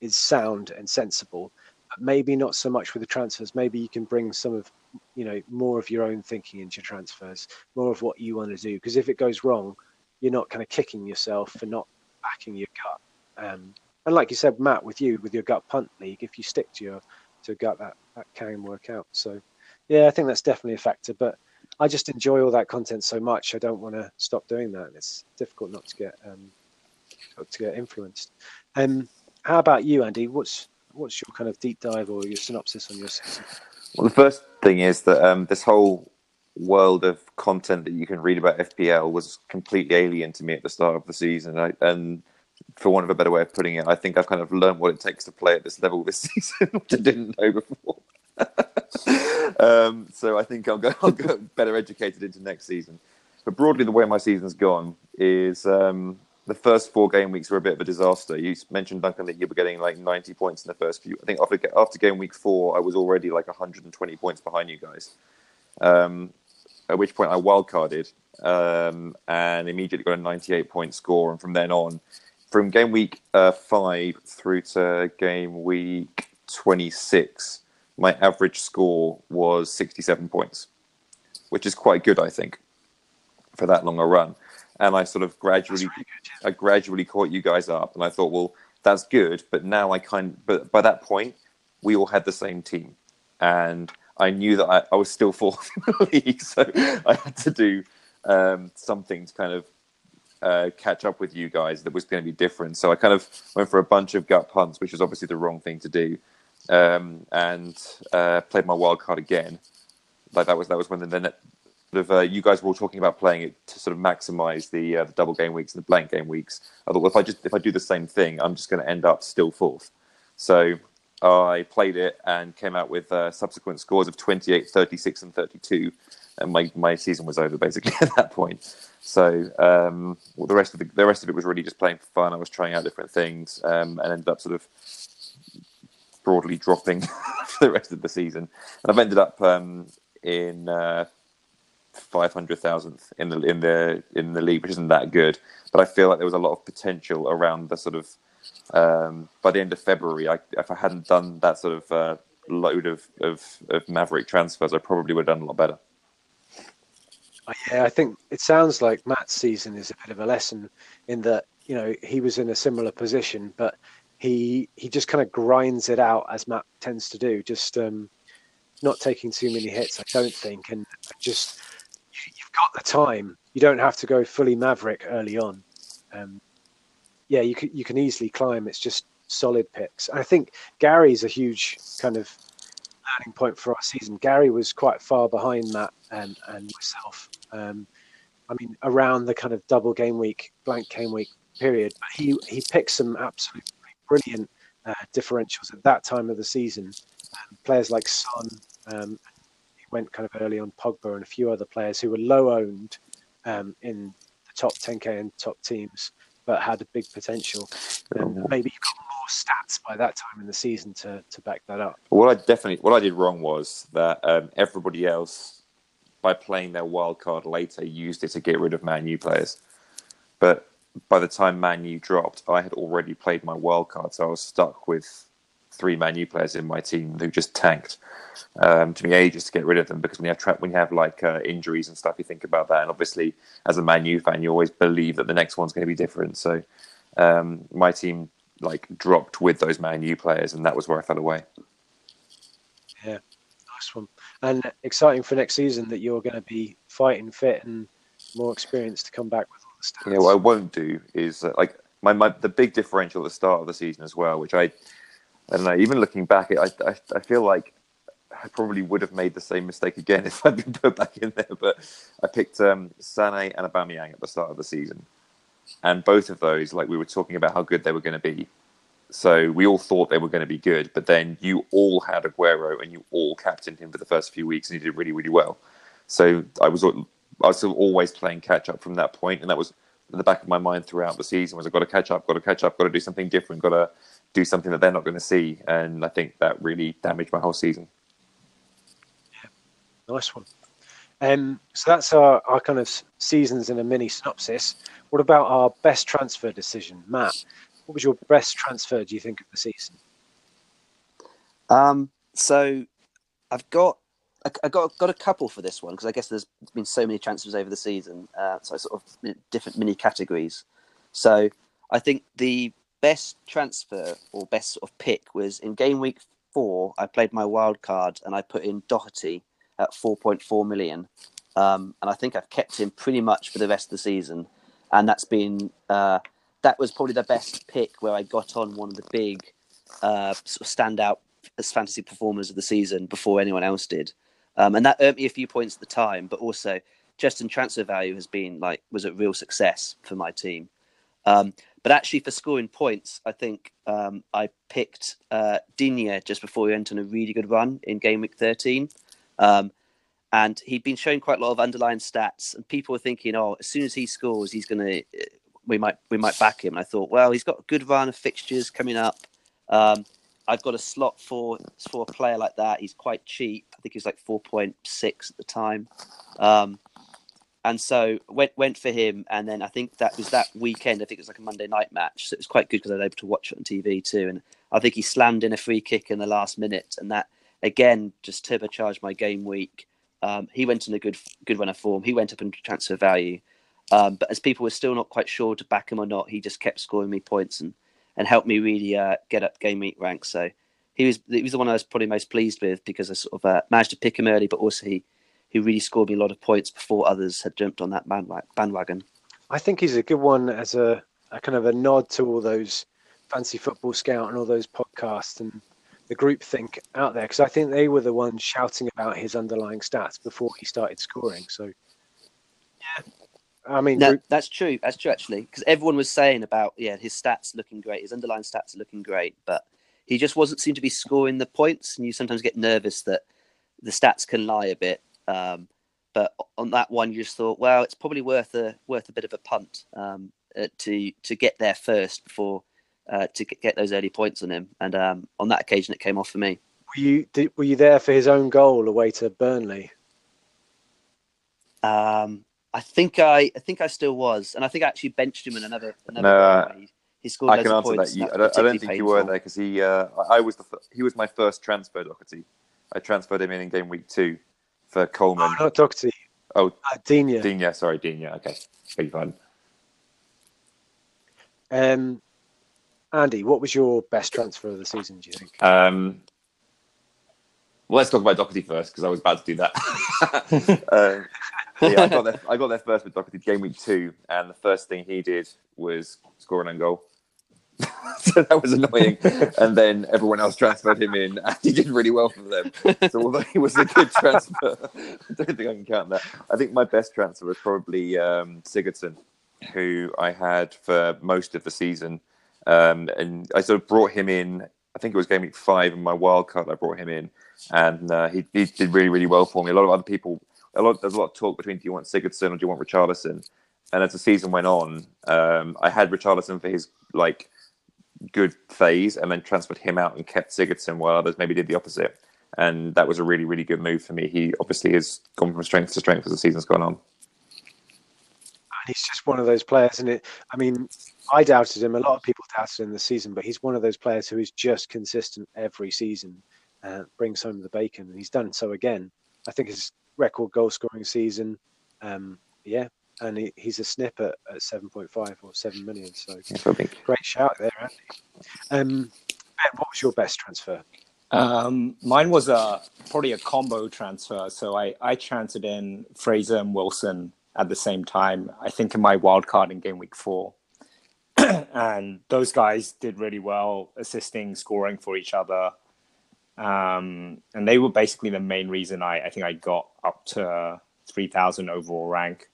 is sound and sensible. But maybe not so much with the transfers. Maybe you can bring some of, you know, more of your own thinking into transfers, more of what you want to do. Because if it goes wrong, you're not kind of kicking yourself for not backing your gut. Um, and like you said, Matt, with you with your gut punt league, if you stick to your to gut, that that can work out. So yeah, I think that's definitely a factor. But I just enjoy all that content so much. I don't want to stop doing that. It's difficult not to get um, to get influenced. Um, how about you, Andy? What's what's your kind of deep dive or your synopsis on your season? Well, the first thing is that um, this whole world of content that you can read about FPL was completely alien to me at the start of the season. I, and for want of a better way of putting it, I think I've kind of learned what it takes to play at this level this [LAUGHS] season, which I didn't know before. [LAUGHS] um, so I think I'll go, [LAUGHS] I'll go better educated into next season. But broadly, the way my season's gone is um, the first four game weeks were a bit of a disaster. You mentioned Duncan that you were getting like 90 points in the first few. I think after after game week four, I was already like 120 points behind you guys. Um, at which point I wildcarded um, and immediately got a 98 point score. And from then on, from game week uh, five through to game week 26, my average score was 67 points, which is quite good, I think, for that long a run. And I sort of gradually, good, yeah. I gradually caught you guys up, and I thought, well, that's good. But now I kind, but by that point, we all had the same team, and I knew that I, I was still fourth [LAUGHS] in the league, so I had to do um, something to kind of uh, catch up with you guys that was going to be different. So I kind of went for a bunch of gut punts, which was obviously the wrong thing to do um, and uh, played my wild card again. Like that was that was when the, the sort of uh, you guys were all talking about playing it to sort of maximize the, uh, the double game weeks and the blank game weeks. I thought well, if I just if I do the same thing, I'm just going to end up still fourth. So I played it and came out with uh, subsequent scores of 28, 36, and 32. And my, my season was over basically [LAUGHS] at that point. So um, well, the rest of the, the rest of it was really just playing for fun. I was trying out different things um, and ended up sort of broadly dropping [LAUGHS] for the rest of the season. And I've ended up um, in uh, five hundred thousandth in the in the in the league, which isn't that good. But I feel like there was a lot of potential around the sort of um, by the end of February. I, if I hadn't done that sort of uh, load of, of of Maverick transfers, I probably would have done a lot better. Uh, yeah, I think it sounds like Matt's season is a bit of a lesson in that you know he was in a similar position, but he he just kind of grinds it out as Matt tends to do, just um, not taking too many hits. I don't think, and just you've got the time. You don't have to go fully Maverick early on. Um, yeah, you can you can easily climb. It's just solid picks. And I think Gary's a huge kind of learning point for our season. Gary was quite far behind Matt and and myself. Um, I mean, around the kind of double game week, blank game week period. But he he picked some absolute brilliant uh, differentials at that time of the season. Um, players like Son, um, went kind of early on Pogba and a few other players who were low owned um, in the top 10k and top teams, but had a big potential. And maybe you got more stats by that time in the season to to back that up. What I definitely what I did wrong was that um, everybody else, by playing their wild card later, used it to get rid of Man U players, but by the time Man U dropped, I had already played my wild card, so I was stuck with three Man U players in my team who just tanked. Um, to me, ages to get rid of them because when you have tra- when you have like uh, injuries and stuff, you think about that. And obviously, as a Man U fan, you always believe that the next one's going to be different. So um, my team like dropped with those Man U players, and that was where I fell away. Yeah, nice one, and exciting for next season that you're going to be fighting fit and more experience to come back with stats. Yeah, what I won't do is uh, like my, my the big differential at the start of the season as well, which I I don't know. Even looking back, I I, I feel like I probably would have made the same mistake again [LAUGHS] if I'd been put back in there. But I picked um, Sané and Aubameyang at the start of the season, and both of those, like we were talking about how good they were going to be. So we all thought they were going to be good, but then you all had Aguero and you all captained him for the first few weeks, and he did really, really well. So I was I was still always playing catch up from that point, and that was in the back of my mind throughout the season. Was I've got to catch up, got to catch up, got to do something different, got to do something that they're not going to see, and I think that really damaged my whole season. Yeah, nice one. Um, so that's our, our kind of seasons in a mini synopsis. What about our best transfer decision, Matt? What was your best transfer? Do you think of the season? Um, so I've got I, got got a couple for this one because I guess there's been so many transfers over the season, uh, so sort of different mini categories. So I think the best transfer or best sort of pick was in game week four. I played my wild card and I put in Doherty at 4.4 million, um, and I think I've kept him pretty much for the rest of the season. And that's been uh, that was probably the best pick where I got on one of the big uh, sort of standout as fantasy performers of the season before anyone else did. Um, and that earned me a few points at the time, but also just in transfer value has been like was a real success for my team. Um, but actually, for scoring points, I think um, I picked uh, just before he went on a really good run in game week 13. Um, and he'd been showing quite a lot of underlying stats, and people were thinking, "Oh, as soon as he scores, he's going to we might we might back him." And I thought, well, he's got a good run of fixtures coming up. Um, I've got a slot for for a player like that. He's quite cheap. I think he's like four point six at the time. Um, and so went went for him, and then I think that was that weekend. I think it was like a Monday night match, so it was quite good because I was able to watch it on TV too. And I think he slammed in a free kick in the last minute, and that again just turbocharged my game week. Um, he went in a good good run of form. He went up in transfer value, um, but as people were still not quite sure to back him or not, he just kept scoring me points and and helped me really uh, get up game week ranks. So he was he was the one I was probably most pleased with because I sort of uh, managed to pick him early, but also he he really scored me a lot of points before others had jumped on that bandwagon. I think he's a good one as a, a kind of a nod to all those Fantasy Football Scout and all those podcasts and the group think out there because I think they were the ones shouting about his underlying stats before he started scoring. So, yeah, I mean, no, that's true. That's true actually because everyone was saying about yeah his stats looking great, his underlying stats are looking great, but he just wasn't seem to be scoring the points, and you sometimes get nervous that the stats can lie a bit um, but on that one, you just thought, well, it's probably worth a worth a bit of a punt um, uh, to to get there first before uh, to get those early points on him. And um, on that occasion, it came off for me. Were you did, were you there for his own goal away to Burnley? Um, I think I I think I still was, and I think I actually benched him in another another. No, he, he, scored. I can answer that. You, I, don't, I, don't, think painful. you were there because he uh, I was the he was my first transfer Doherty. I transferred him in in game week two for Coleman. Oh, not Doherty. Oh, uh, Digne. Digne, sorry, Digne. Okay, beg your Um, Andy, what was your best transfer of the season? Do you think? Um, well, let's talk about Doherty first because I was about to do that. [LAUGHS] [LAUGHS] uh, yeah, I got there. [LAUGHS] I got there first with Doherty game week two, and the first thing he did was score an own goal. [LAUGHS] so that was annoying. and then everyone else transferred him in, and he did really well for them. So although he was a good [LAUGHS] transfer, I don't think I can count that. I think my best transfer was probably um, Sigurdsson, who I had for most of the season, um, and I sort of brought him in. I think it was game week five in my wild card. I brought him in, and uh, he, he did really really well for me. A lot of other people, a lot there's a lot of talk between do you want Sigurdsson or do you want Richarlison? And as the season went on, um, I had Richarlison for his like good phase and then transferred him out and kept Sigurdsson while others maybe did the opposite. And that was a really, really good move for me. He obviously has gone from strength to strength as the season's gone on. And he's just one of those players, and it. I mean, I doubted him. A lot of people doubted him this season, but he's one of those players who is just consistent every season, uh, brings home the bacon, and he's done so again. I think his record goal scoring season. Um, yeah, and he, he's a snip at, at 7.5 or 7 million. So great shout there, Andy. Um, ben, what was your best transfer? Um, mine was a probably a combo transfer. So I, I transferred in Fraser and Wilson at the same time. I think in my wild card in game week four. [CLEARS THROAT] and those guys did really well, assisting, scoring for each other. Um, and they were basically the main reason I, I think I got up to 3,000 overall rank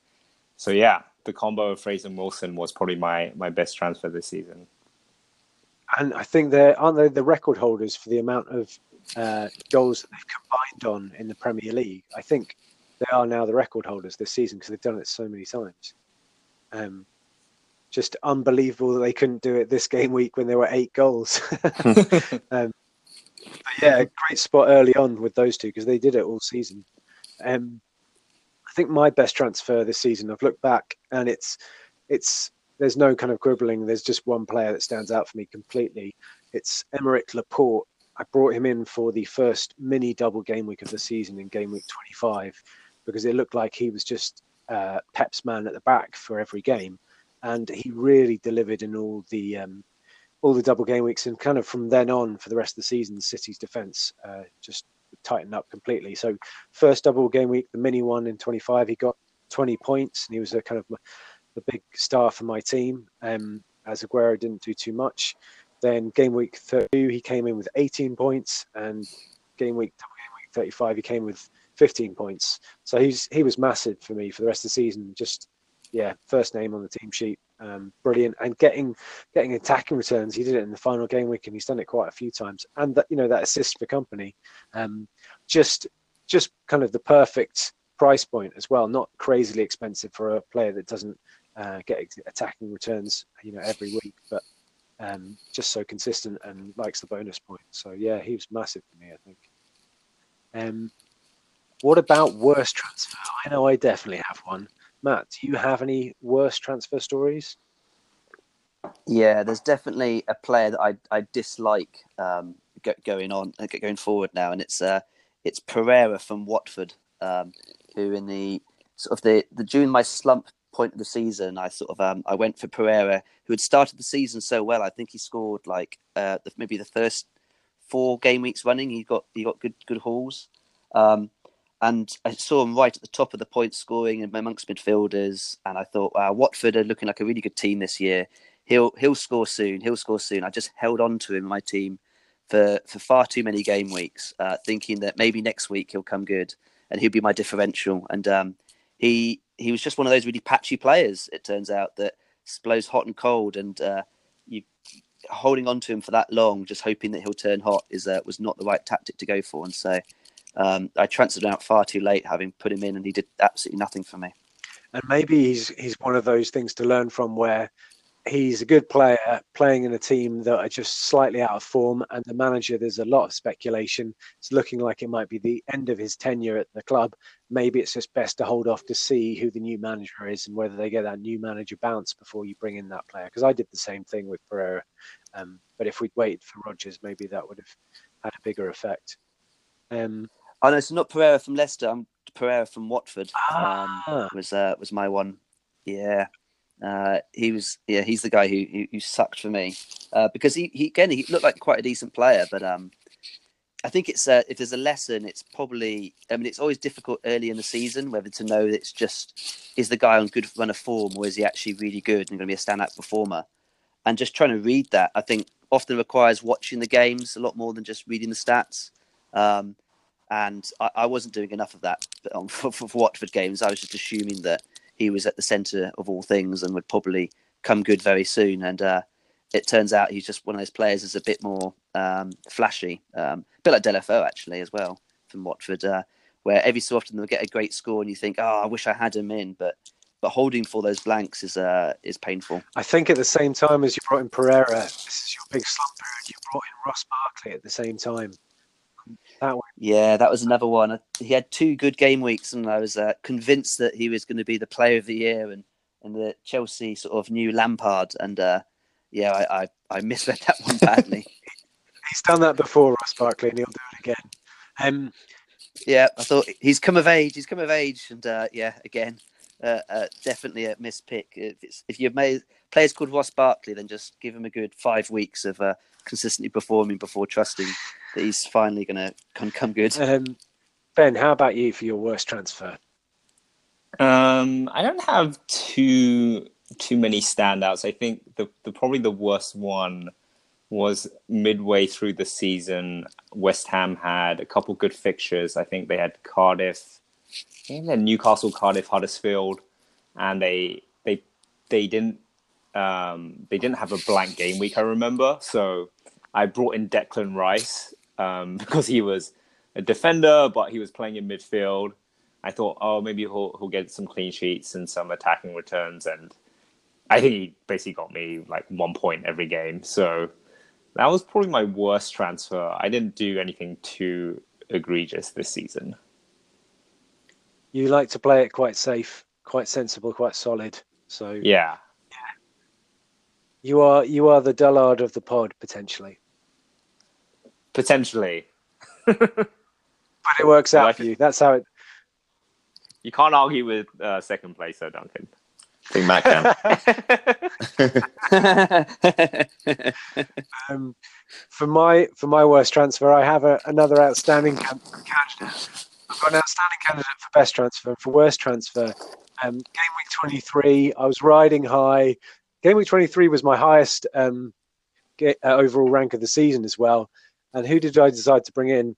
so yeah, the combo of Fraser and Wilson was probably my my best transfer this season. And I think they aren't they the record holders for the amount of uh, goals that they've combined on in the Premier League. I think they are now the record holders this season because they've done it so many times. Um, just unbelievable that they couldn't do it this game week when there were eight goals. [LAUGHS] [LAUGHS] um, yeah, great spot early on with those two because they did it all season. Um, I think my best transfer this season. I've looked back and it's it's there's no kind of quibbling. There's just one player that stands out for me completely. It's Aymeric Laporte. I brought him in for the first mini double game week of the season in game week 25 because it looked like he was just uh, Pep's man at the back for every game, and he really delivered in all the um, all the double game weeks, and kind of from then on for the rest of the season, the City's defence uh, just tightened up completely. So first double game week, the mini one in 25, he got 20 points, and he was a kind of the big star for my team. Um, as Aguero didn't do too much. Then game week 32, he came in with 18 points, and game week game week 35, he came with 15 points. So he's he was massive for me for the rest of the season. Just yeah, first name on the team sheet, um, brilliant. And getting getting attacking returns, he did it in the final game week, and he's done it quite a few times. And that you know that assist for Kompany, um, just just kind of the perfect price point as well. Not crazily expensive for a player that doesn't uh, get attacking returns, you know, every week, but um, just so consistent and likes the bonus point. So yeah, he was massive for me, I think. Um, what about worst transfer? I know I definitely have one. Matt, do you have any worse transfer stories? Yeah, there's definitely a player that I I dislike um, going on uh, going forward now, and it's uh, it's Pereyra from Watford, um, who in the sort of the the June my slump point of the season, I sort of um, I went for Pereyra, who had started the season so well. I think he scored like uh, maybe the first four game weeks running. He got he got good good hauls, um, and I saw him right at the top of the point scoring amongst midfielders. And I thought, wow, Watford are looking like a really good team this year. He'll he'll score soon. He'll score soon. I just held on to him my team for for far too many game weeks, uh, thinking that maybe next week he'll come good and he'll be my differential. And um, he he was just one of those really patchy players. It turns out that blows hot and cold, and uh, you holding on to him for that long, just hoping that he'll turn hot, is uh, was not the right tactic to go for. And so um, I transferred out far too late, having put him in, and he did absolutely nothing for me. And maybe he's he's one of those things to learn from where he's a good player playing in a team that are just slightly out of form and the manager there's a lot of speculation. It's looking like it might be the end of his tenure at the club. Maybe it's just best to hold off to see who the new manager is and whether they get that new manager bounce before you bring in that player because i did the same thing with pereira. Um, but if we'd waited for rodgers maybe that would have had a bigger effect. Um, oh no it's not pereira from leicester i'm pereyra from watford ah. um, was uh, was my one yeah uh, he was, yeah, he's the guy who who, who sucked for me uh, because he, he again he looked like quite a decent player, but um, I think it's uh, if there's a lesson, it's probably I mean it's always difficult early in the season whether to know that it's just is the guy on good run of form or is he actually really good and going to be a standout performer, and just trying to read that I think often requires watching the games a lot more than just reading the stats. Um, and I, I, wasn't doing enough of that [LAUGHS] for, for, for Watford games. I was just assuming that he was at the centre of all things and would probably come good very soon. And uh, it turns out he's just one of those players that's a bit more um, flashy, um, a bit like Deulofeu actually as well from Watford, uh, where every so often they'll get a great score and you think, oh, I wish I had him in, but but holding for those blanks is uh, is painful. I think at the same time as you brought in Pereyra, this is your big slump period. You brought in Ross Barkley at the same time. Yeah, that was another one. He had two good game weeks, and I was uh, convinced that he was going to be the player of the year and and the Chelsea sort of new Lampard. And uh, yeah, I, I, I misread that one badly. [LAUGHS] he's done that before, Ross Barkley, and he'll do it again. Um, yeah, I thought he's come of age. He's come of age, and uh, yeah, again, uh, uh, definitely a mispick. If, if you've made players called Ross Barkley, then just give him a good five weeks of uh, consistently performing before trusting that he's finally going to come, come good. Um, ben, how about you for your worst transfer? Um, I don't have too too many standouts. I think the, the probably the worst one was midway through the season. West Ham had a couple good fixtures. I think they had Cardiff, I think Newcastle, Cardiff, Huddersfield, and they they they didn't um, they didn't have a blank game week. I remember, so I brought in Declan Rice um, [LAUGHS] because he was a defender, but he was playing in midfield. I thought, oh, maybe he'll he'll get some clean sheets and some attacking returns, and I think he basically got me like one point every game. So that was probably my worst transfer. I didn't do anything too egregious this season. You like to play it quite safe, quite sensible, quite solid. So yeah, you are you are the dullard of the pod potentially. Potentially. [LAUGHS] but it works out for you. That's how it. You can't argue with uh, second place, though, Duncan. I think Matt can. [LAUGHS] um, for my for my worst transfer, I have a, another outstanding can- candidate. I've got an outstanding candidate for best transfer. For worst transfer, um, game week 23, I was riding high. Game week 23 was my highest um, get, uh, overall rank of the season as well. And who did I decide to bring in?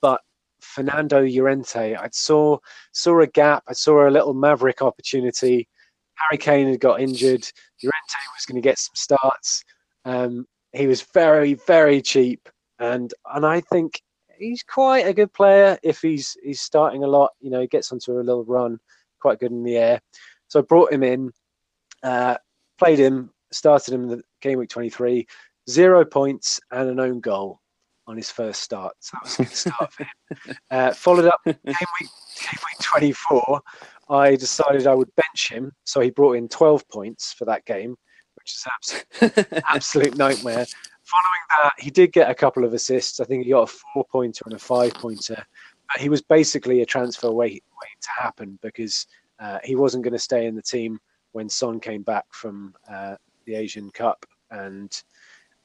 But Fernando Llorente. I saw saw a gap. I saw a little maverick opportunity. Harry Kane had got injured. Llorente was going to get some starts. Um, he was very, very cheap, and and I think he's quite a good player if he's he's starting a lot. You know, he gets onto a little run, quite good in the air. So I brought him in, uh, played him, started him in the game week 23, zero points and an own goal on his first start. So that was a good start for him. [LAUGHS] Uh, followed up game week, game week 24. I decided I would bench him, so he brought in 12 points for that game, which is absolute, [LAUGHS] absolute nightmare. Following that, he did get a couple of assists. I think he got a four pointer and a five pointer. But he was basically a transfer wait, waiting to happen because uh, he wasn't going to stay in the team when Son came back from uh, the Asian Cup. And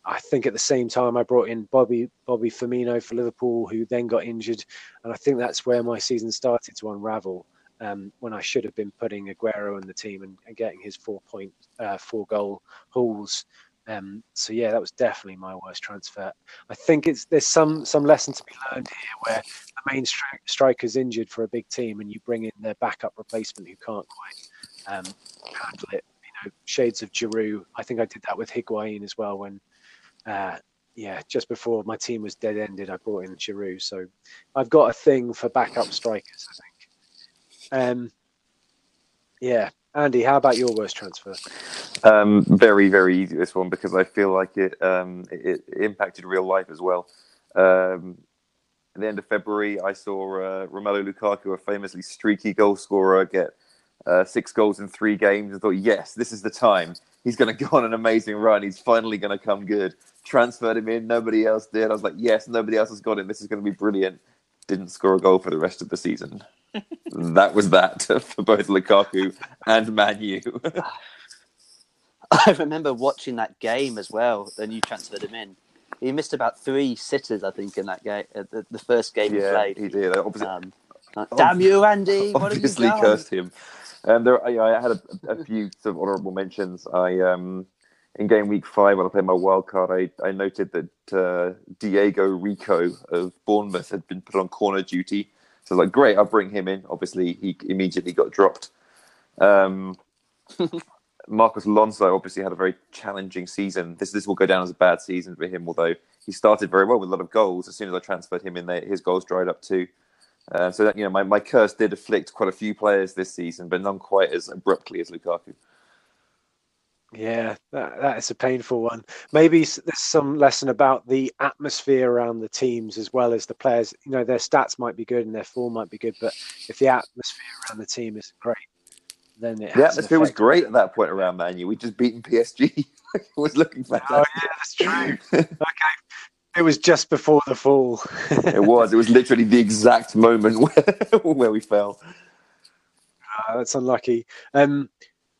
I think at the same time I brought in Bobby Bobby Firmino for Liverpool, who then got injured, and I think that's where my season started to unravel. Um, when I should have been putting Aguero in the team and, and getting his four point, uh, four goal hauls. Um, so yeah, that was definitely my worst transfer. I think it's there's some some lesson to be learned here where the main stri- striker's injured for a big team and you bring in their backup replacement who can't quite um, handle it. You know, shades of Giroud. I think I did that with Higuain as well when uh, yeah, just before my team was dead ended, I brought in Giroud. So I've got a thing for backup strikers, I think. Um, yeah, Andy, how about your worst transfer? Um, very, very easy this one because I feel like it um, it, it impacted real life as well. Um, at the end of February, I saw uh, Romelu Lukaku, a famously streaky goal scorer, get uh, six goals in three games. I thought, yes, this is the time. He's going [LAUGHS] to go on an amazing run. He's finally going to come good. Transferred him in. Nobody else did. I was like, yes, nobody else has got him. This is going to be brilliant. Didn't score a goal for the rest of the season. that was that [LAUGHS] for both Lukaku and Man U. I remember watching that game as well. Then you transferred him in. He missed about three sitters, I think, in that game. Uh, the, the first game yeah, he played. he did. Obviously, Um, like, Damn you, Andy! What have you obviously cursed him. Um, there, I, I had a, a few sort of honourable mentions. I um, in game week five when I played my wild card, I, I noted that uh, Diego Rico of Bournemouth had been put on corner duty. So I was like, great, I'll bring him in. Obviously, he immediately got dropped. Um, [LAUGHS] Marcos Alonso obviously had a very challenging season. This this will go down as a bad season for him, although he started very well with a lot of goals. As soon as I transferred him in, there, his goals dried up too. Uh, so that you know, my, my curse did afflict quite a few players this season, but none quite as abruptly as Lukaku. Yeah, that, that is a painful one. Maybe there's some lesson about the atmosphere around the teams as well as the players. You know, their stats might be good and their form might be good, but if the atmosphere around the team isn't great, then it The atmosphere was great at that point around Man U. We just beaten PSG. [LAUGHS] it was looking fantastic. Oh yeah, that's true. okay, it was just before the fall. [LAUGHS] it was. It was literally the exact moment [LAUGHS] where, where we fell. Uh, that's unlucky. Um,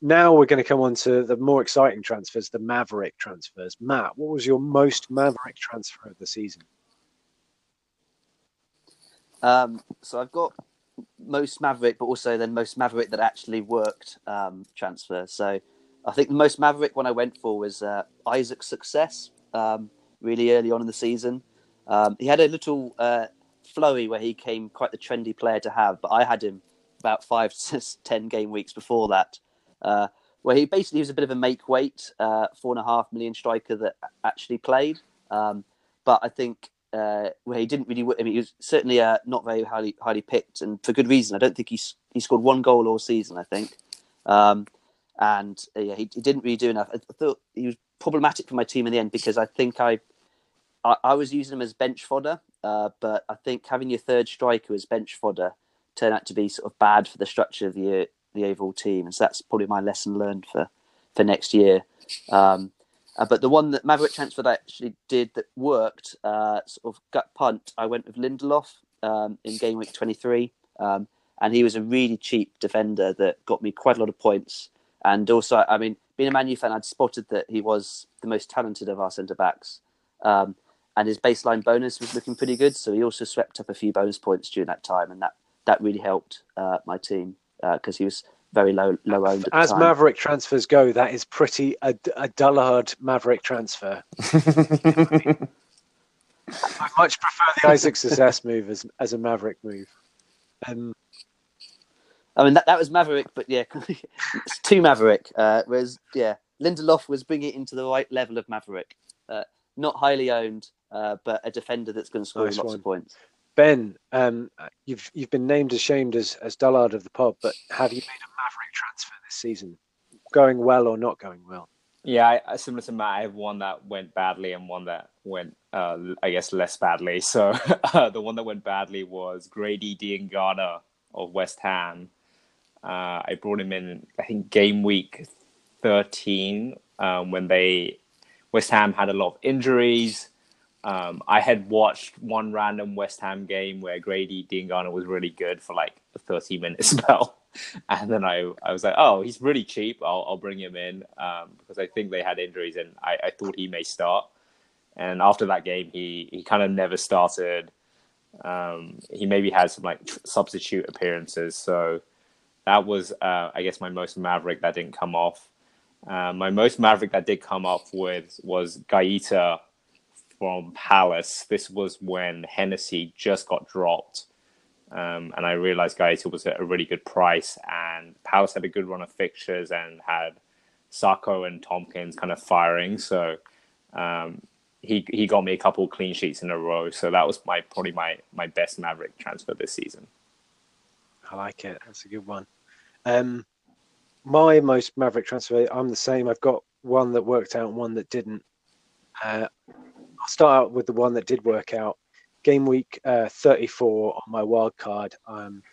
now we're going to come on to the more exciting transfers, the Maverick transfers. Matt, what was your most Maverick transfer of the season? Um, so I've got most Maverick, but also then most Maverick that actually worked um, transfer. So I think the most Maverick one I went for was uh, Isaac Success um, really early on in the season. Um, he had a little uh, flowy where he came quite the trendy player to have, but I had him about five [LAUGHS] to ten game weeks before that, uh, where he basically was a bit of a make weight, uh, four and a half million striker that actually played. Um, but I think uh, where he didn't really. I mean, he was certainly uh, not very highly highly picked, and for good reason. I don't think he's he scored one goal all season. I think, um, and uh, yeah, he, he didn't really do enough. I, thought he was problematic for my team in the end because I think I I, I was using him as bench fodder, uh, but I think having your third striker as bench fodder turned out to be sort of bad for the structure of the the overall team, and so that's probably my lesson learned for for next year. Um, uh, but the one that Maverick transfer that I actually did that worked, uh, sort of gut punt, I went with Lindelof um, in game week 23. Um, and he was a really cheap defender that got me quite a lot of points. And also, I mean, being a Man U fan, I'd spotted that he was the most talented of our centre backs. Um, and his baseline bonus was looking pretty good. So he also swept up a few bonus points during that time, and that that really helped uh, my team because uh, he was very low low owned. As Maverick transfers go, that is pretty a, a dullard Maverick transfer. [LAUGHS] I much prefer the [LAUGHS] Isaac Success move as as a Maverick move. Um, I mean that, that was Maverick, but yeah, [LAUGHS] it's too Maverick. Uh, whereas yeah, Lindelof was bringing it into the right level of Maverick. Uh, not highly owned, uh, but a defender that's going to score nice lots one. of points. Ben, um, you've you've been named as shamed as as dullard of the pod, but have you made a Maverick transfer this season, going well or not going well? Yeah, I, similar to Matt, I have one that went badly and one that went, uh, I guess, less badly. [LAUGHS] So uh, the one that went badly was Grady Diangana of West Ham. Uh, I brought him in, I think, game week 13 um, when they West Ham had a lot of injuries. Um, I had watched one random West Ham game where Grady Diangana was really good for like a 30 minute [LAUGHS] spell. And then I, I was like, oh, he's really cheap. I'll, I'll bring him in um, because I think they had injuries and I, I thought he may start. And after that game, he, he kind of never started. Um, he maybe had some like substitute appearances. So that was, uh, I guess, my most maverick that didn't come off. Uh, my most maverick that did come off with was Guaita from Palace. This was when Hennessy just got dropped. Um, and I realized guys, it was at a really good price. And Palace had a good run of fixtures and had Sakho and Tomkins kind of firing. So um, he he got me a couple clean sheets in a row. So that was my probably my my best Maverick transfer this season. I like it. That's a good one. Um, my most Maverick transfer, I'm the same. I've got one that worked out and one that didn't. Uh, I'll start out with the one that did work out. Game week uh, 34 on my wild card. Um,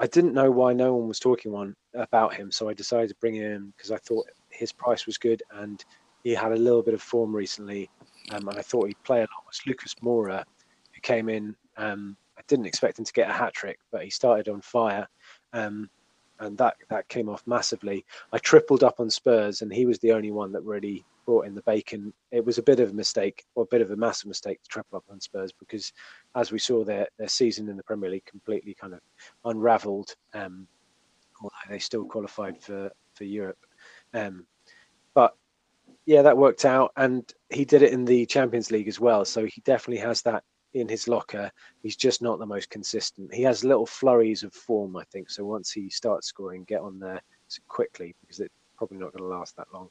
I didn't know why no one was talking one about him, so I decided to bring him because I thought his price was good and he had a little bit of form recently, um, and I thought he'd play a lot. Was Lucas Moura, who came in. Um, I didn't expect him to get a hat trick, but he started on fire, um, and that that came off massively. I tripled up on Spurs, and he was the only one that really brought in the bacon. It was a bit of a mistake, or a bit of a massive mistake to triple up on Spurs because, as we saw, their their season in the Premier League completely kind of unravelled. Um, although they still qualified for for Europe, um, but yeah, that worked out, and he did it in the Champions League as well. So he definitely has that in his locker. He's just not the most consistent. He has little flurries of form, I think. So once he starts scoring, get on there quickly because it's probably not going to last that long.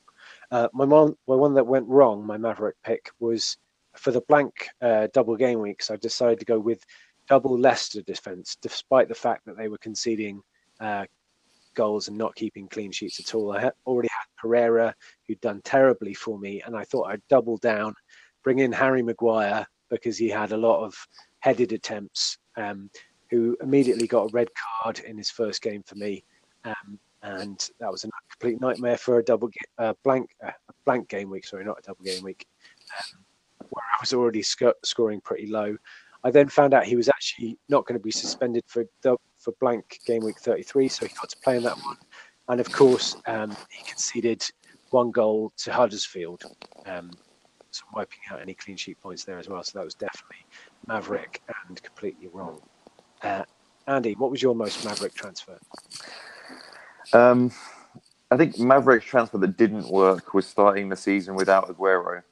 Uh, my mom, my one that went wrong, my Maverick pick was for the blank uh, double game weeks. I decided to go with double Leicester defense, despite the fact that they were conceding uh, goals and not keeping clean sheets at all. I had already had Pereira, who'd done terribly for me, and I thought I'd double down, bring in Harry Maguire because he had a lot of headed attempts, um, who immediately got a red card in his first game for me. Um, and that was complete nightmare for a double uh, blank uh, blank game week. Sorry, not a double game week, where I was already sc- scoring pretty low. I then found out he was actually not going to be suspended for for blank game week 33, so he got to play in that one. And of course, um, he conceded one goal to Huddersfield, um, so wiping out any clean sheet points there as well. So that was definitely maverick and completely wrong. Uh, Andy, what was your most maverick transfer? Um, I think Maverick's transfer that didn't work was starting the season without Aguero.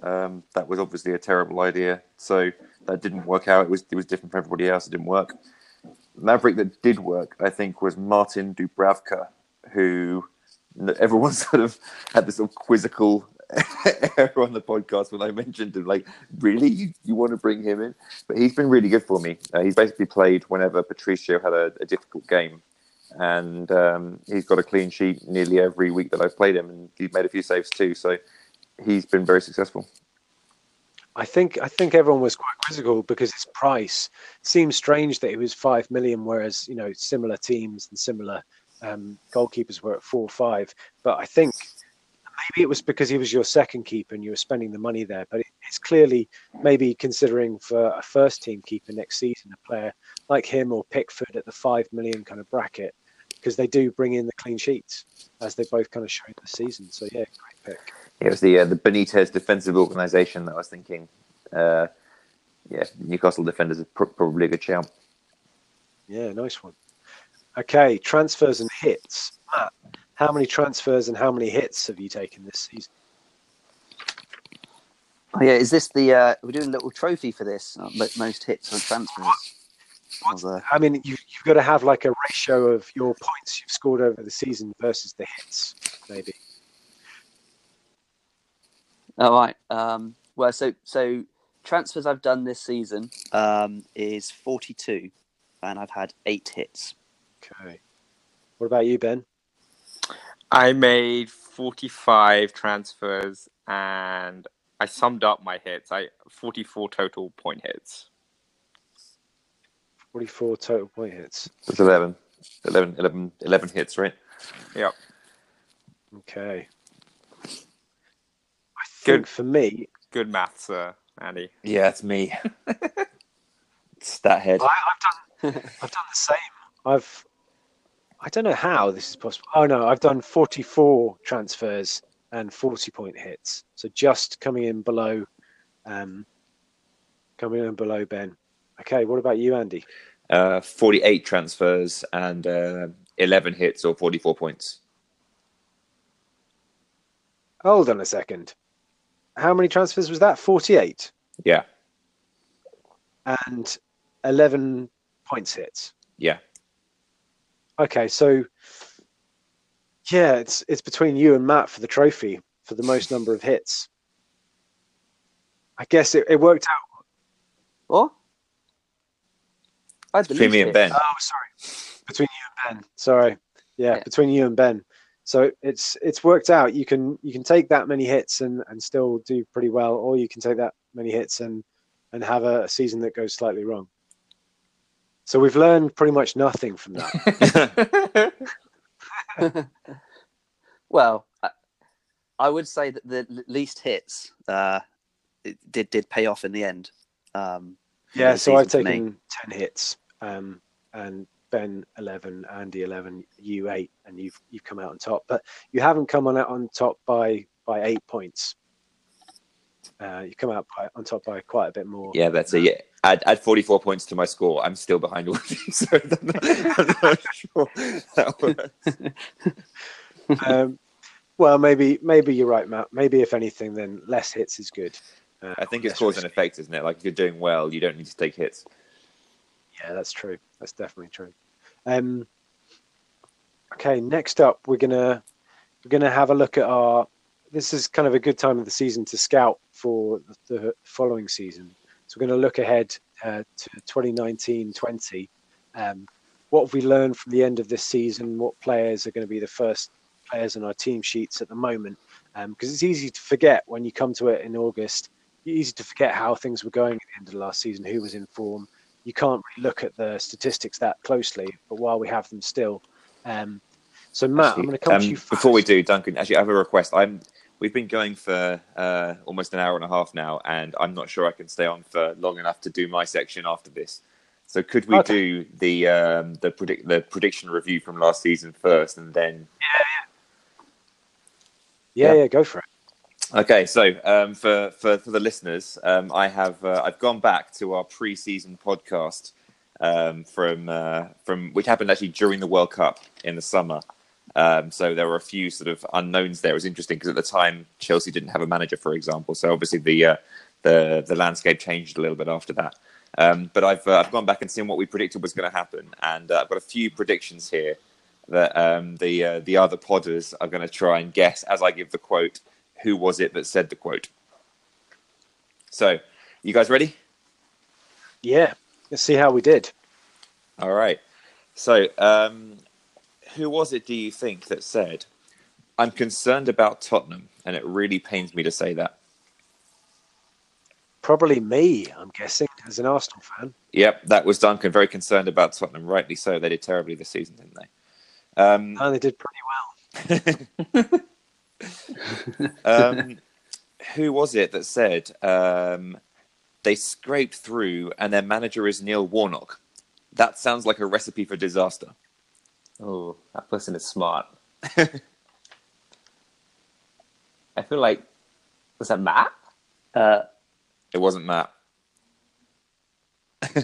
Um, that was obviously a terrible idea. So that didn't work out. It was it was different for everybody else. It didn't work. Maverick that did work, I think, was Martin Dubravka, who everyone [LAUGHS] sort of had this sort of quizzical [LAUGHS] error on the podcast when I mentioned him. Like, really, you, you want to bring him in? But he's been really good for me. Uh, he's basically played whenever Patricio had a, a difficult game and um, he's got a clean sheet nearly every week that I've played him, and he's made a few saves too. So he's been very successful. I think I think everyone was quite quizzical because his price seems strange that it was five million, whereas you know similar teams and similar um, goalkeepers were at four or five. But I think maybe it was because he was your second keeper and you were spending the money there. But it's clearly maybe considering for a first team keeper next season, a player like him or Pickford at the five million kind of bracket, because they do bring in the clean sheets as they both kind of shown this season. So yeah, great pick. Yeah, it was the uh, the Benitez defensive organisation that I was thinking. Uh, yeah, Newcastle defenders are pr- probably a good shout. Yeah, nice one. Okay, transfers and hits. Matt, how many transfers and how many hits have you taken this season? Oh yeah, is this the uh, we're doing a little trophy for this? Uh, most hits on transfers. What's- I mean, you, you've got to have like a ratio of your points you've scored over the season versus the hits, maybe. All right. Um, well, so so transfers I've done this season um, is forty two, and I've had eight hits. Okay. What about you, Ben? I made 45 transfers and I summed up my hits. I 44 total point hits. 44 total point hits. It's 11. 11, 11, 11 hits, right? Yep. Okay. I think Good. for me, Good maths, uh, Andy. Yeah, it's me. [LAUGHS] Stat head. I, I've done I've done the same. I've I don't know how this is possible. Oh no, I've done 44 transfers and 40 point hits. So just coming in below um coming in below Ben. Okay, what about you, Andy? Uh, 48 transfers and uh, 11 hits or 44 points. Hold on a second. How many transfers was that? 48 Yeah, and 11 points hits. yeah. Okay, so yeah, it's it's between you and Matt for the trophy for the most [LAUGHS] number of hits. I guess it, it worked out. Or I had Between me and hits. Ben. Oh, sorry, between you and Ben. Sorry, yeah, Yeah. between you and Ben. So it's it's worked out. You can you can take that many hits and and still do pretty well, or you can take that many hits and and have a, a season that goes slightly wrong. So we've learned pretty much nothing from that. [LAUGHS] Well, I, I would say that the least hits uh, did did pay off in the end. Um, for Yeah, so I've season for me. taken ten hits, um, and Ben eleven, Andy eleven, you eight, and you've you've come out on top. But you haven't come on out on top by by eight points. Uh, you come out by, on top by quite a bit more. yeah, that's it. Yeah. Add, add 44 points to my score. I'm still behind all of you, [LAUGHS] so I'm not, I'm not sure that works. [LAUGHS] Um, well, maybe maybe you're right, Matt. Maybe if anything, then less hits is good. Uh, I think it's cause and effect, isn't it? Like if you're doing well, you don't need to take hits. Yeah, that's true. That's definitely true. Um, okay, next up, we're gonna we're gonna have a look at our. This is kind of a good time of the season to scout for the, the following season. So we're going to look ahead uh, to 2019-20. Um, what have we learned from the end of this season? What players are going to be the first players on our team sheets at the moment? Because it's easy to forget when you come to it in August. Easy to forget how things were going at the end of the last season, who was in form, you can't really look at the statistics that closely, but while we have them still. Um, so Matt, I'm going to come Um, to you first. before we do, Duncan. Actually, I have a request. I'm. We've been going for uh, almost an hour and a half now, and I'm not sure I can stay on for long enough to do my section after this. So could we Okay. do the um, the predict the prediction review from last season first, and then yeah, yeah, yeah. yeah, go for it. Okay, so um, for, for for the listeners, um, I have uh, I've gone back to our pre-season podcast um, from uh, from which happened actually during the World Cup in the summer. Um, so there were a few sort of unknowns there. It was interesting because at the time Chelsea didn't have a manager, for example. So obviously the uh, the the landscape changed a little bit after that. Um, but I've uh, I've gone back and seen what we predicted was going to happen, and uh, I've got a few predictions here that um, the uh, the other podders are going to try and guess as I give the quote. Who was it that said the quote? So, you guys ready? Yeah, let's see how we did. All right. So, um, who was it, do you think, that said, I'm concerned about Tottenham, and it really pains me to say that? Probably me, I'm guessing, as an Arsenal fan. Yep, that was Duncan. Very concerned about Tottenham. Rightly so. They did terribly this season, didn't they? Um, And they did pretty well. [LAUGHS] [LAUGHS] um, who was it that said um, they scraped through and their manager is Neil Warnock? That sounds like a recipe for disaster. Oh, that person is smart. [LAUGHS] I feel like was that Matt? Uh, It wasn't Matt. [LAUGHS]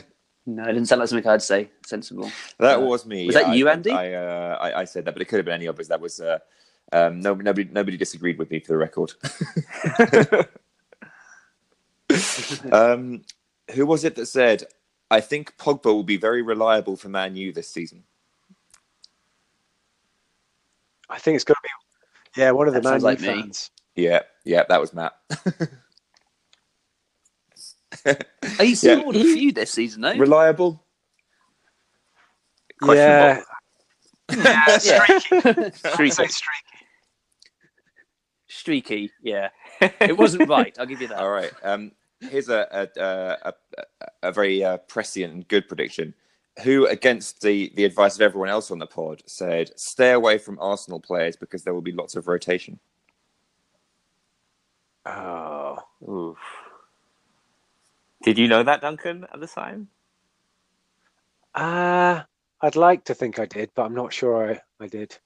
no, it didn't sound like something I'd say. Sensible. That Uh, was me. was that I- you, Andy? I, uh, I, I said that, but it could have been any of us. That was uh, um, no, nobody. Nobody disagreed with me for the record. [LAUGHS] um, who was it that said? I think Pogba will be very reliable for Man U this season. I think it's going to be, yeah, one of the That Man U like me. fans. Yeah, yeah, that was Matt. [LAUGHS] Are you still a few this season, though? reliable? Yeah, yeah. [LAUGHS] streaky. I'd say Streaky. streaky. Streaky. Yeah. [LAUGHS] It wasn't right. I'll give you that. All right. Um, here's a a, a, a, a very uh, prescient and good prediction. Who, against the, the advice of everyone else on the pod, said stay away from Arsenal players because there will be lots of rotation. Oh, Oof. Did you know that, Duncan, at the time? uh, I'd like to think I did, but I'm not sure I, I did.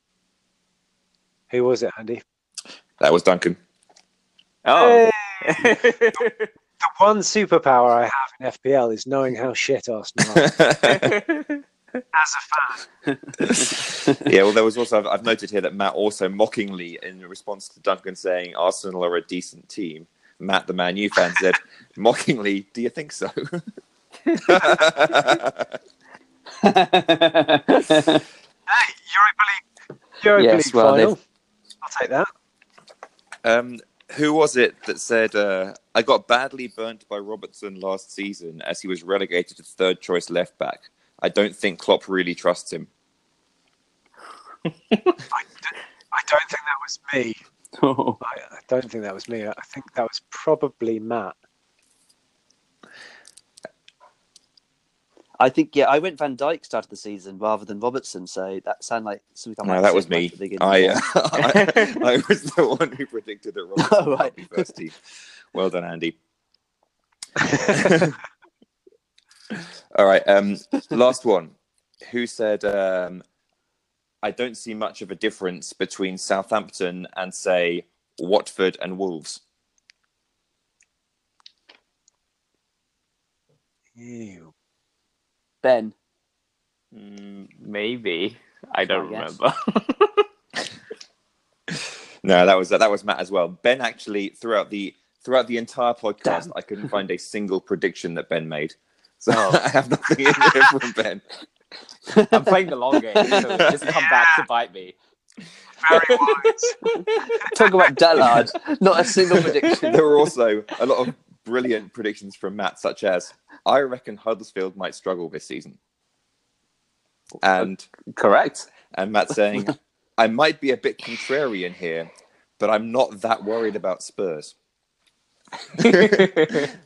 Who was it, Andy? That was Duncan. Oh. [LAUGHS] The one superpower I have in FPL is knowing how shit Arsenal are [LAUGHS] as a fan. [LAUGHS] yeah, well, there was also I've, I've noted here that Matt also mockingly, in response to Duncan saying Arsenal are a decent team, Matt, the Man U fan, said mockingly, "Do you think so?" Hey, Europa League, Europa Yes, League well, final. I'll take that. Um, who was it that said, uh, I got badly burnt by Robertson last season as he was relegated to third choice left back? I don't think Klopp really trusts him. I, [LAUGHS] d- I don't think that was me. [LAUGHS] I, I don't think that was me. I think that was probably Matt. I think yeah, I went Van Dijk started the season rather than Robertson, so that sounded like something. No, that was me. the. I, uh, [LAUGHS] I, I was the one who predicted that Robertson [LAUGHS] Oh, would be first team. Well done, Andy. [LAUGHS] All right. Um, last one. Who said, um, I don't see much of a difference between Southampton and, say, Watford and Wolves? Ew. Ben. Mm, maybe. I don't I remember. [LAUGHS] No, that was that was Matt as well. Ben actually throughout the throughout the entire podcast, Damn. I couldn't find a single prediction that Ben made. So Oh. [LAUGHS] I have nothing in here from Ben. I'm playing the long game, so just come back to bite me. Very wise. [LAUGHS] Talk about Dallard. Not a single prediction. There were also a lot of brilliant predictions from Matt, such as I reckon Huddersfield might struggle this season. And Correct. and Matt saying, I might be a bit contrarian here, but I'm not that worried about Spurs. [LAUGHS]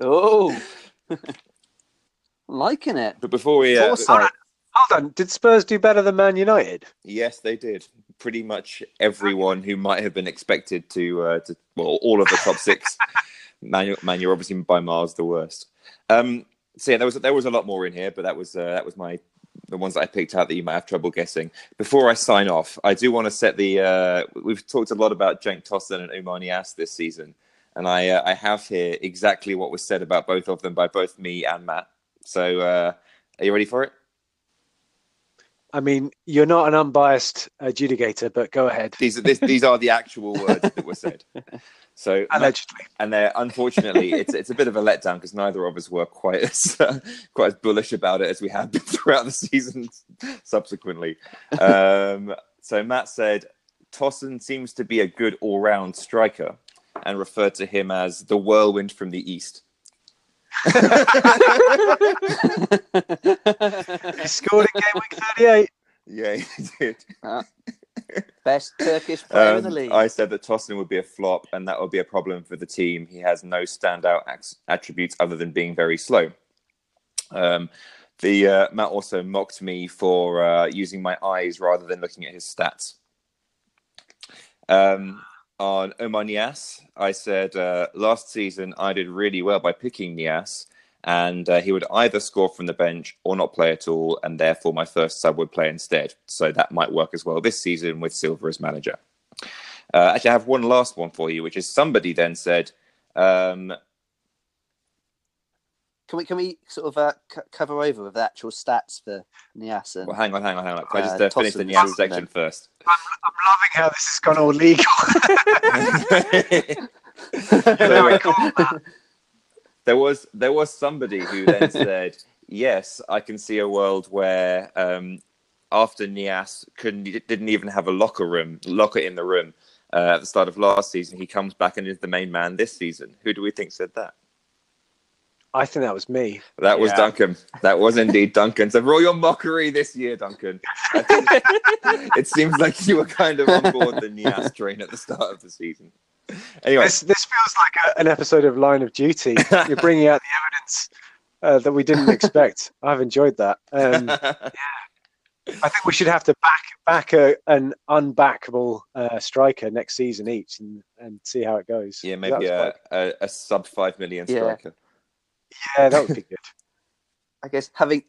Oh, [LAUGHS] liking it. but before we uh. Hold on. Did Spurs do better than Man United? Yes, they did. Pretty much everyone who might have been expected to, uh, to well, all of the top six. [LAUGHS] Man, Man, you're obviously by miles the worst. Um, so yeah, there was there was a lot more in here, but that was uh, that was my the ones that I picked out that you might have trouble guessing. Before I sign off, I do want to set the. Uh, we've talked a lot about Cenk Tosun and Oumar Niasse this season, and I uh, I have here exactly what was said about both of them by both me and Matt. So uh, are you ready for it? I mean, you're not an unbiased adjudicator, but go ahead. [LAUGHS] These are this, these are the actual words that were said. [LAUGHS] So Allegedly. and they're unfortunately it's it's a bit of a letdown because neither of us were quite as uh, [LAUGHS] quite as bullish about it as we have been throughout the season subsequently. Um, so Matt said Tosun seems to be a good all-round striker and referred to him as the whirlwind from the east. [LAUGHS] He scored in game week 38. Yeah, he did. Best Turkish player in the Um, league. I said that Tosun would be a flop, and that would be a problem for the team. He has no standout ac- attributes other than being very slow. Um, the uh, Matt also mocked me for uh, using my eyes rather than looking at his stats. Um, on Oumar Niasse, I said uh, last season I did really well by picking Niasse, and uh, he would either score from the bench or not play at all, and therefore my first sub would play instead. So that might work as well this season with Silva as manager. Uh, actually, I have one last one for you, which is somebody then said, um, Can we can we sort of uh, c- cover over with the actual stats for Niasse? And, well, hang on, hang on, hang on. Can I just Uh, uh, finish the Tosun Niasse section first? I'm loving how this has gone all legal. [LAUGHS] [LAUGHS] Now I there was there was somebody who then [LAUGHS] said, "Yes, I can see a world where um, after Niasse couldn't didn't even have a locker room locker in the room uh, at the start of last season, he comes back and is the main man this season." Who do we think said that? I think that was me. That was Yeah. Duncan. That was indeed Duncan. So for all your mockery this year, Duncan, [LAUGHS] it seems like you were kind of on board the Niasse train at the start of the season. Anyway, This this feels like a, an episode of Line of Duty. You're bringing out the evidence uh, that we didn't expect. I've enjoyed that. Um, [LAUGHS] I think we should have to back back a, an unbackable uh, striker next season each and, and see how it goes. yeah, maybe a, quite- a, a sub five million striker. yeah, that would be good. I guess having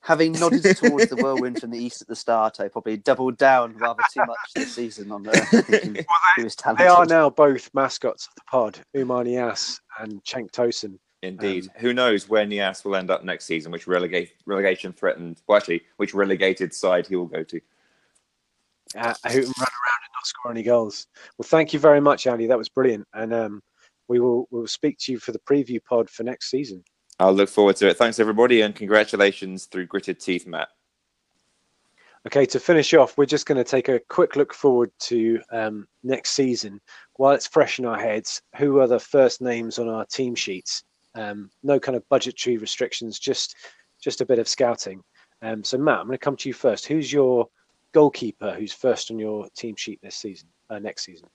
having nodded towards the whirlwind from the east at the start, I probably doubled down rather too much this season on uh, [LAUGHS] thinking Well, he they, was talented. they are now both mascots of the pod, Oumar Niasse and Cenk Tosun. Indeed. Um, Who knows where Niasse will end up next season, which relegate relegation threatened, well, actually, which relegated side he will go to. uh, who can run around and not score any goals. Well, thank you very much, Andy. That was brilliant, and um, we will we will speak to you for the preview pod for next season. I'll look forward to it. Thanks, everybody, and congratulations through gritted teeth, Matt. Okay, to finish off, we're just going to take a quick look forward to um, next season. While it's fresh in our heads, who are the first names on our team sheets? Um, no kind of budgetary restrictions, just just a bit of scouting. Um, so, Matt, I'm going to come to you first. Who's your goalkeeper who's first on your team sheet this season, uh, next season?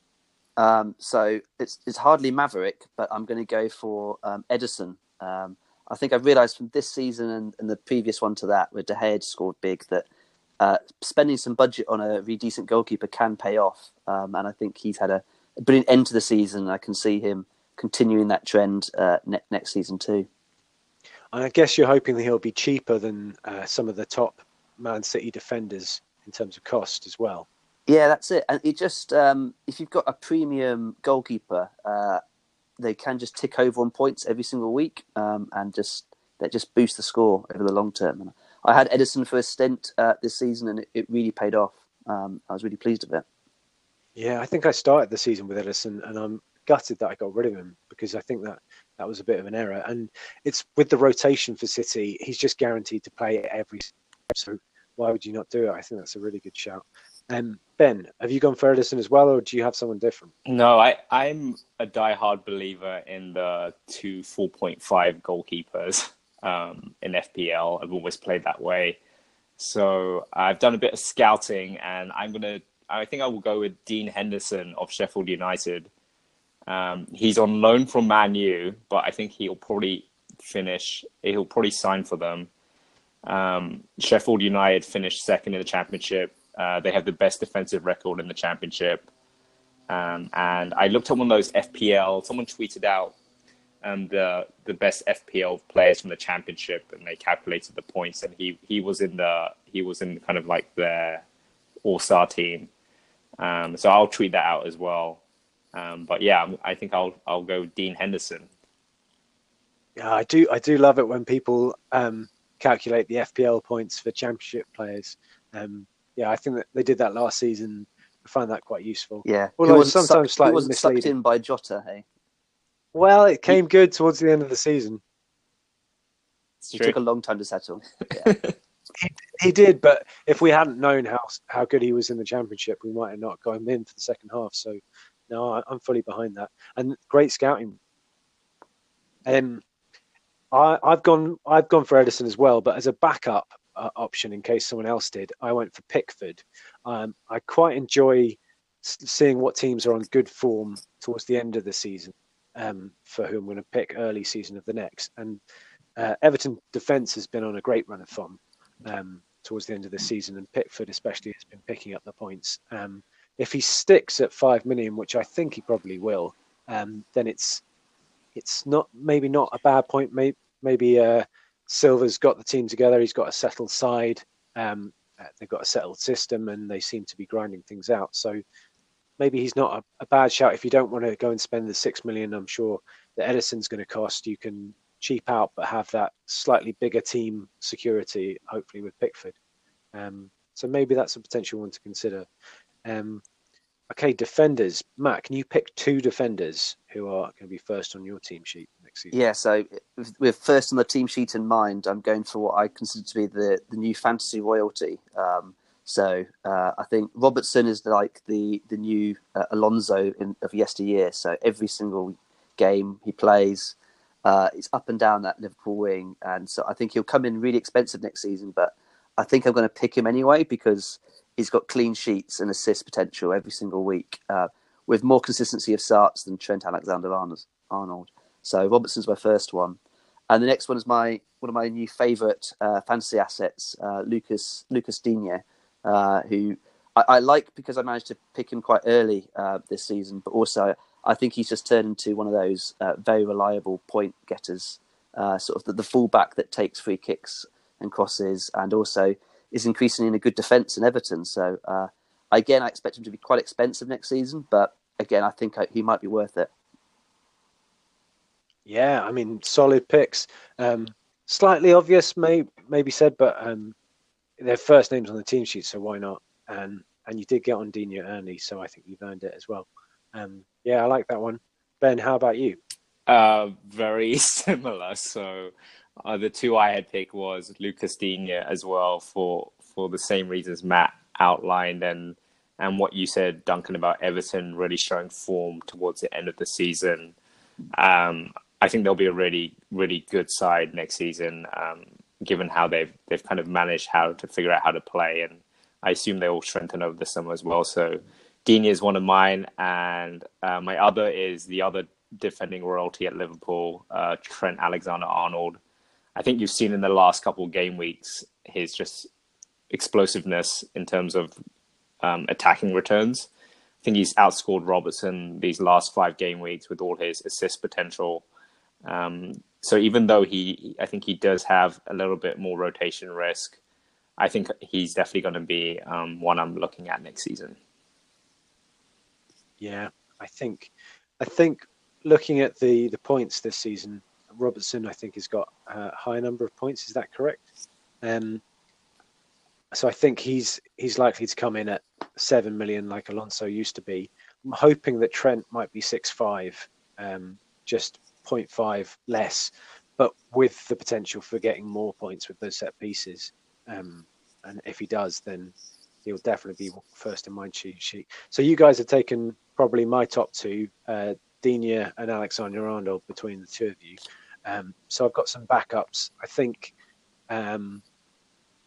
Um, so it's it's hardly Maverick, but I'm going to go for um, Ederson. Um, I think I've realised from this season and, and the previous one to that, where De Gea scored big, that uh, spending some budget on a really decent goalkeeper can pay off. Um, and I think he's had a, a brilliant end to the season. I can see him continuing that trend uh, ne- next season too. And I guess you're hoping that he'll be cheaper than uh, some of the top Man City defenders in terms of cost as well. Yeah, that's it. And it just um, if you've got a premium goalkeeper, uh, they can just tick over on points every single week, um, and just that just boost the score over the long term. And I had Ederson for a stint uh, this season, and it, it really paid off. Um, I was really pleased with it. Yeah, I think I started the season with Ederson, and I'm gutted that I got rid of him because I think that that was a bit of an error. And it's with the rotation for City, he's just guaranteed to play every. So why would you not do it? I think that's a really good shout. Um, ben, have you gone for Ederson as well, or do you have someone different? No, I, I'm a diehard believer in the two 4.5 goalkeepers um, in FPL. I've always played that way. So I've done a bit of scouting, and I'm gonna. I think I will go with Dean Henderson of Sheffield United. Um, he's on loan from Man U, but I think he'll probably finish. He'll probably sign for them. Um, Sheffield United finished second in the championship. Uh, they have the best defensive record in the championship. Um, and I looked at one of those FPL. Someone tweeted out um, the the best FPL players from the championship, and they calculated the points. And he he was in the he was in kind of like their all star team. Um, so I'll tweet that out as well. Um, but yeah, I think I'll I'll go Dean Henderson. Yeah, I do. I do love it when people um, calculate the FPL points for Championship players. Um, yeah, I think that they did that last season. I find that quite useful. Yeah, Although Who wasn't sometimes sucked, slightly who wasn't sucked in by Jota. Hey, Well, it came good towards the end of the season. It's it took a long time to settle. [LAUGHS] Yeah. He did, but if we hadn't known how how good he was in the championship, we might have not got him in for the second half. So, no, I, I'm fully behind that. And great scouting. Um, I, I've gone I've gone for Ederson as well, but as a backup uh, option in case someone else did, I went for Pickford. Um, I quite enjoy seeing what teams are on good form towards the end of the season. Um, for who I'm going to pick early season of the next, and uh, Everton defence has been on a great run of form um, towards the end of the season, and Pickford especially has been picking up the points. Um, if he sticks at five million, which I think he probably will, um, then it's it's not maybe not a bad point, may, maybe uh, Silva's got the team together. He's got a settled side. Um, uh, they've got a settled system, and they seem to be grinding things out. So maybe he's not a, a bad shout if you don't want to go and spend the six million. I'm sure that Ederson's going to cost. You can cheap out, but have that slightly bigger team security, hopefully with Pickford. Um, so maybe that's a potential one to consider. Um, okay, defenders. Matt, can you pick two defenders who are going to be first on your team sheet season? Yeah, so with first on the team sheet in mind, I'm going for what I consider to be the, the new fantasy royalty. Um, so uh, I think Robertson is like the the new uh, Alonso in, of yesteryear. So every single game he plays, uh, it's up and down that Liverpool wing, and so I think he'll come in really expensive next season. But I think I'm going to pick him anyway because he's got clean sheets and assist potential every single week, uh, with more consistency of starts than Trent Alexander-Arnold. So Robertson's my first one, and the next one is my one of my new favourite uh, fantasy assets, uh, Lucas Lucas Digne uh, who I, I, like because I managed to pick him quite early uh, this season, but also I think he's just turned into one of those uh, very reliable point getters, uh, sort of the, the fullback that takes free kicks and crosses, and also is increasingly in a good defence in Everton. So again, I expect him to be quite expensive next season, but again, I think I, he might be worth it. Yeah, I mean, solid picks. Um, slightly obvious, may maybe said, but um, their first names on the team sheet, so why not? And and you did get on Digne early, so I think you've earned it as well. Um, yeah, I like that one. Ben, how about you? Uh, very [LAUGHS] similar. So uh, the two I had picked was Lucas Digne as well for for the same reasons Matt outlined and and what you said, Duncan, about Everton really showing form towards the end of the season. Um, I think they'll be a really really good side next season. Um, given how they've they've kind of managed how to figure out how to play, and I assume they will strengthen over the summer as well. So Digne is one of mine, and uh, my other is the other defending royalty at Liverpool, uh, Trent Alexander-Arnold. I think you've seen in the last couple of game weeks his just explosiveness in terms of um, attacking returns. I think he's outscored Robertson these last five game weeks with all his assist potential. Um, so even though he, I think he does have a little bit more rotation risk. I think he's definitely going to be um, one I'm looking at next season. Yeah, I think, I think looking at the the points this season, Robertson I think has got a high number of points. Is that correct? Um, so I think he's he's likely to come in at seven million, like Alonso used to be. I'm hoping that Trent might be six five, um, just 0.5 less, but with the potential for getting more points with those set pieces. Um, and if he does, then he'll definitely be first in my cheat sheet. So you guys have taken probably my top two, uh, Digne and Alexander Arnold between the two of you. Um, so I've got some backups. I think, um,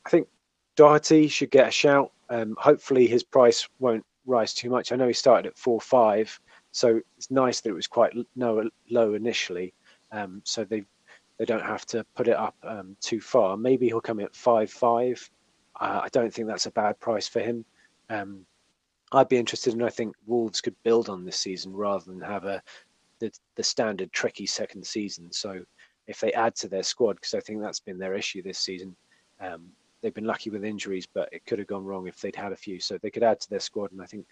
I think Doherty should get a shout. Um, hopefully his price won't rise too much. I know he started at four five, so it's nice that it was quite low, low initially. Um, so they they don't have to put it up um, too far. Maybe he'll come at five five. Uh, I don't think that's a bad price for him. Um, I'd be interested, and I think Wolves could build on this season rather than have a the, the standard tricky second season. So if they add to their squad, because I think that's been their issue this season. Um, they've been lucky with injuries, but it could have gone wrong if they'd had a few. So they could add to their squad, and I think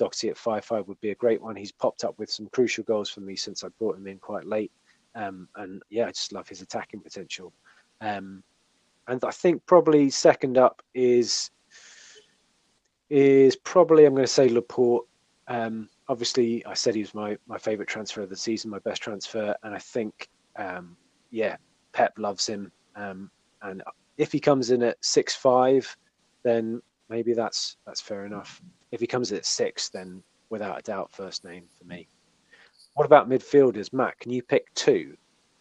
Doxy at five five would be a great one. He's popped up with some crucial goals for me since I brought him in quite late, um, and yeah, I just love his attacking potential. Um, and I think probably second up is is probably I'm going to say Laporte. Um, obviously, I said he was my my favourite transfer of the season, my best transfer, and I think um, yeah, Pep loves him. Um, and if he comes in at six five, then maybe that's that's fair enough. If he comes at six, then without a doubt, first name for me. What about midfielders, Matt? Can you pick two?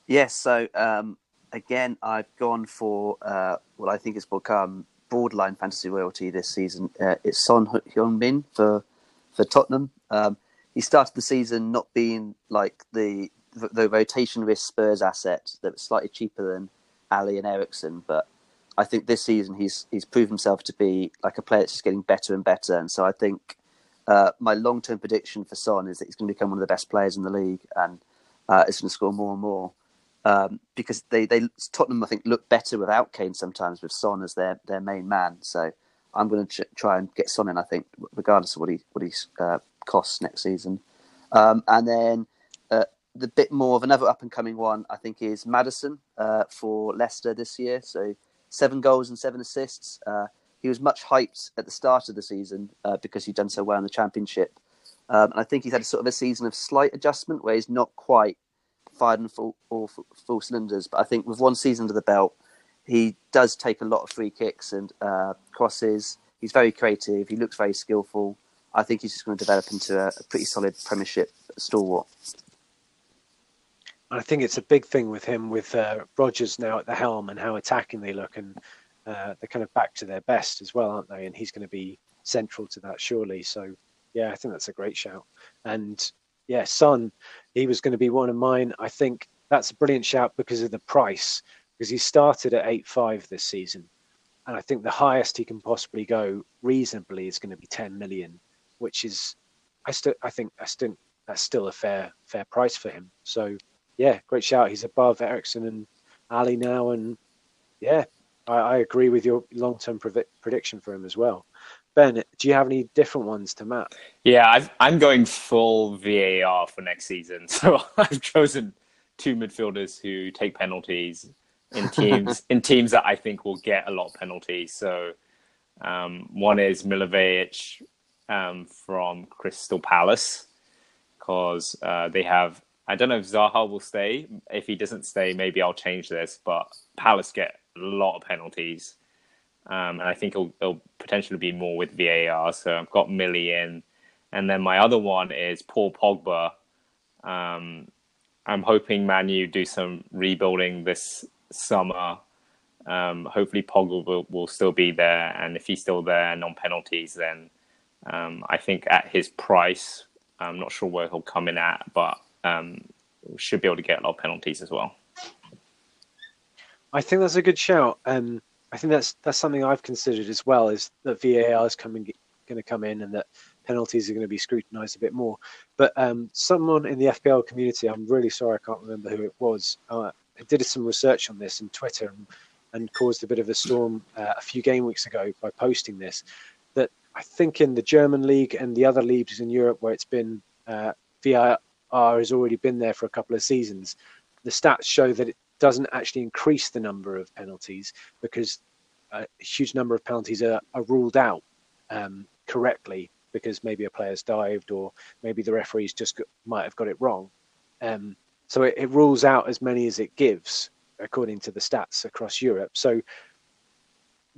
Yes. So um, again, I've gone for uh, what I think has become borderline fantasy royalty this season. Uh, it's Son Heung-min for for Tottenham. Um, he started the season not being like the the rotation risk Spurs asset that was slightly cheaper than Alli and Eriksen, but I think this season he's he's proved himself to be like a player that's just getting better and better. And so I think uh, my long term prediction for Son is that he's going to become one of the best players in the league and uh, is going to score more and more. um, because they, they Tottenham I think look better without Kane sometimes with Son as their, their main man. So I'm going to ch- try and get Son in. I think regardless of what he what he uh, costs next season. Um, and then uh, the bit more of another up and coming one I think is Maddison uh, for Leicester this year. So seven goals and seven assists. Uh, he was much hyped at the start of the season uh, because he'd done so well in the Championship. Um, and I think he's had a sort of a season of slight adjustment where he's not quite fired full, all full cylinders. But I think with one season under the belt, he does take a lot of free kicks and uh, crosses. He's very creative. He looks very skillful. I think he's just going to develop into a, a pretty solid Premiership stalwart. I think it's a big thing with him, with uh, Rodgers now at the helm and how attacking they look, and uh, they're kind of back to their best as well, aren't they? And he's going to be central to that, surely. So, yeah, I think that's a great shout. And yeah, Son, he was going to be one of mine. I think that's a brilliant shout because of the price, because he started at eight five this season, and I think the highest he can possibly go reasonably is going to be ten million, which is, I still, I think, I still, that's still a fair, fair price for him. So, yeah, great shout. He's above Eriksen and Alli now, and yeah, I, I agree with your long term prediction for him as well. Ben, do you have any different ones to Matt? Yeah, i am going full VAR for next season. [LAUGHS] So I've chosen two midfielders who take penalties in teams [LAUGHS] in teams that I think will get a lot of penalties. So um, one is Milivojevic um, from Crystal Palace because uh, they have. I don't know if Zaha will stay. If he doesn't stay, maybe I'll change this. But Palace get a lot of penalties. Um, and I think it'll, it'll, potentially be more with VAR. So I've got Millie in, and then my other one is Paul Pogba. Um, I'm hoping Man U do some rebuilding this summer. Um, hopefully Pogba will, will, still be there, and if he's still there, non penalties, then um, I think at his price, I'm not sure where he'll come in at, but um, should be able to get a lot of penalties as well. I think that's a good shout. Um, I think that's that's something I've considered as well. Is that VAR is coming going to come in and that penalties are going to be scrutinised a bit more. But um, someone in the FPL community, I'm really sorry I can't remember who it was, uh, did some research on this on Twitter and, and caused a bit of a storm uh, a few game weeks ago by posting this. That I think in the German league and the other leagues in Europe where it's been uh, VAR has already been there for a couple of seasons. The stats show that it doesn't actually increase the number of penalties because a huge number of penalties are, are ruled out um, correctly because maybe a player's dived or maybe the referees just got, might have got it wrong. Um, so it, it, rules out as many as it gives according to the stats across Europe. So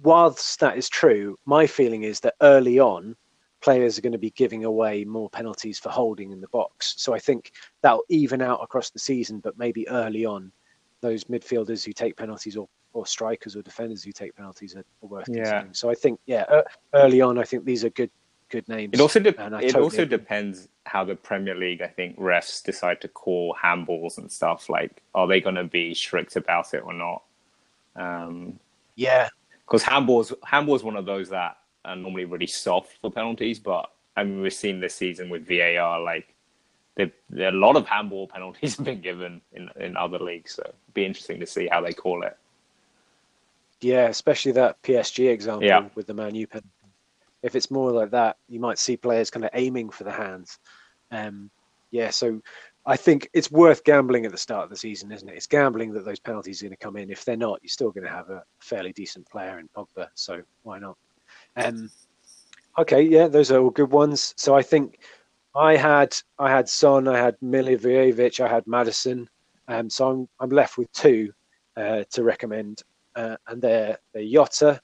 whilst that is true, my feeling is that early on, players are going to be giving away more penalties for holding in the box. So I think that'll even out across the season, but maybe early on, those midfielders who take penalties or, or strikers or defenders who take penalties are, are worth yeah. considering. So I think, yeah, uh, early on, I think these are good good names. It also de- it totally also agree. depends how the Premier League, I think, refs decide to call handballs and stuff. Like, are they going to be strict about it or not? Um, yeah, because handballs handball is one of those that are normally really soft for penalties, but I mean, we've seen this season with VAR, like there, there a lot of handball [LAUGHS] penalties have been given in in other leagues. So it'd be interesting to see how they call it. Yeah, especially that PSG example yeah. with the Man U pen. If it's more like that, you might see players kind of aiming for the hands. Um, yeah, so I think it's worth gambling at the start of the season, isn't it? It's gambling that those penalties are going to come in. If they're not, you're still going to have a fairly decent player in Pogba. So why not? Um, okay, yeah, those are all good ones. So I think I had I had Son, I had Milivojevic, I had Maddison. um, so I'm I'm left with two uh, to recommend, uh, and they're they're Jota,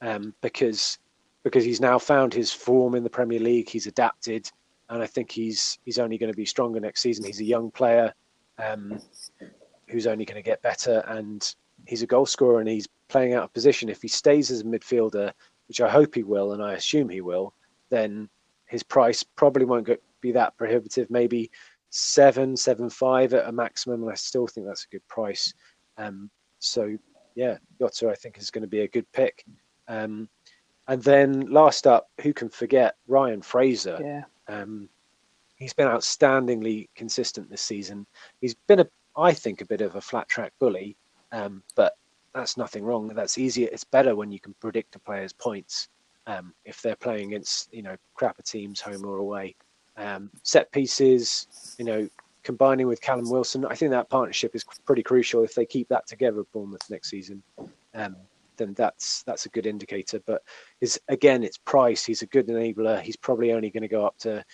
um, because because he's now found his form in the Premier League, he's adapted, and I think he's he's only going to be stronger next season. He's a young player um, who's only going to get better, and he's a goal scorer, and he's playing out of position. If he stays as a midfielder, which I hope he will, and I assume he will, then his price probably won't go, be that prohibitive. Maybe seven, seven five at a maximum, and I still think that's a good price. Um, so yeah, Jota I think is going to be a good pick. Um, and then last up, who can forget Ryan Fraser? Yeah. Um, he's been outstandingly consistent this season. He's been a I think, a bit of a flat track bully, um, but that's nothing wrong. That's easier. It's better when you can predict a player's points um, if they're playing against you know crapper teams, home or away. Um, set pieces, you know, combining with Callum Wilson, I think that partnership is pretty crucial. If they keep that together at Bournemouth next season, um, then that's that's a good indicator. But is again, it's price. He's a good enabler. He's probably only going to go up to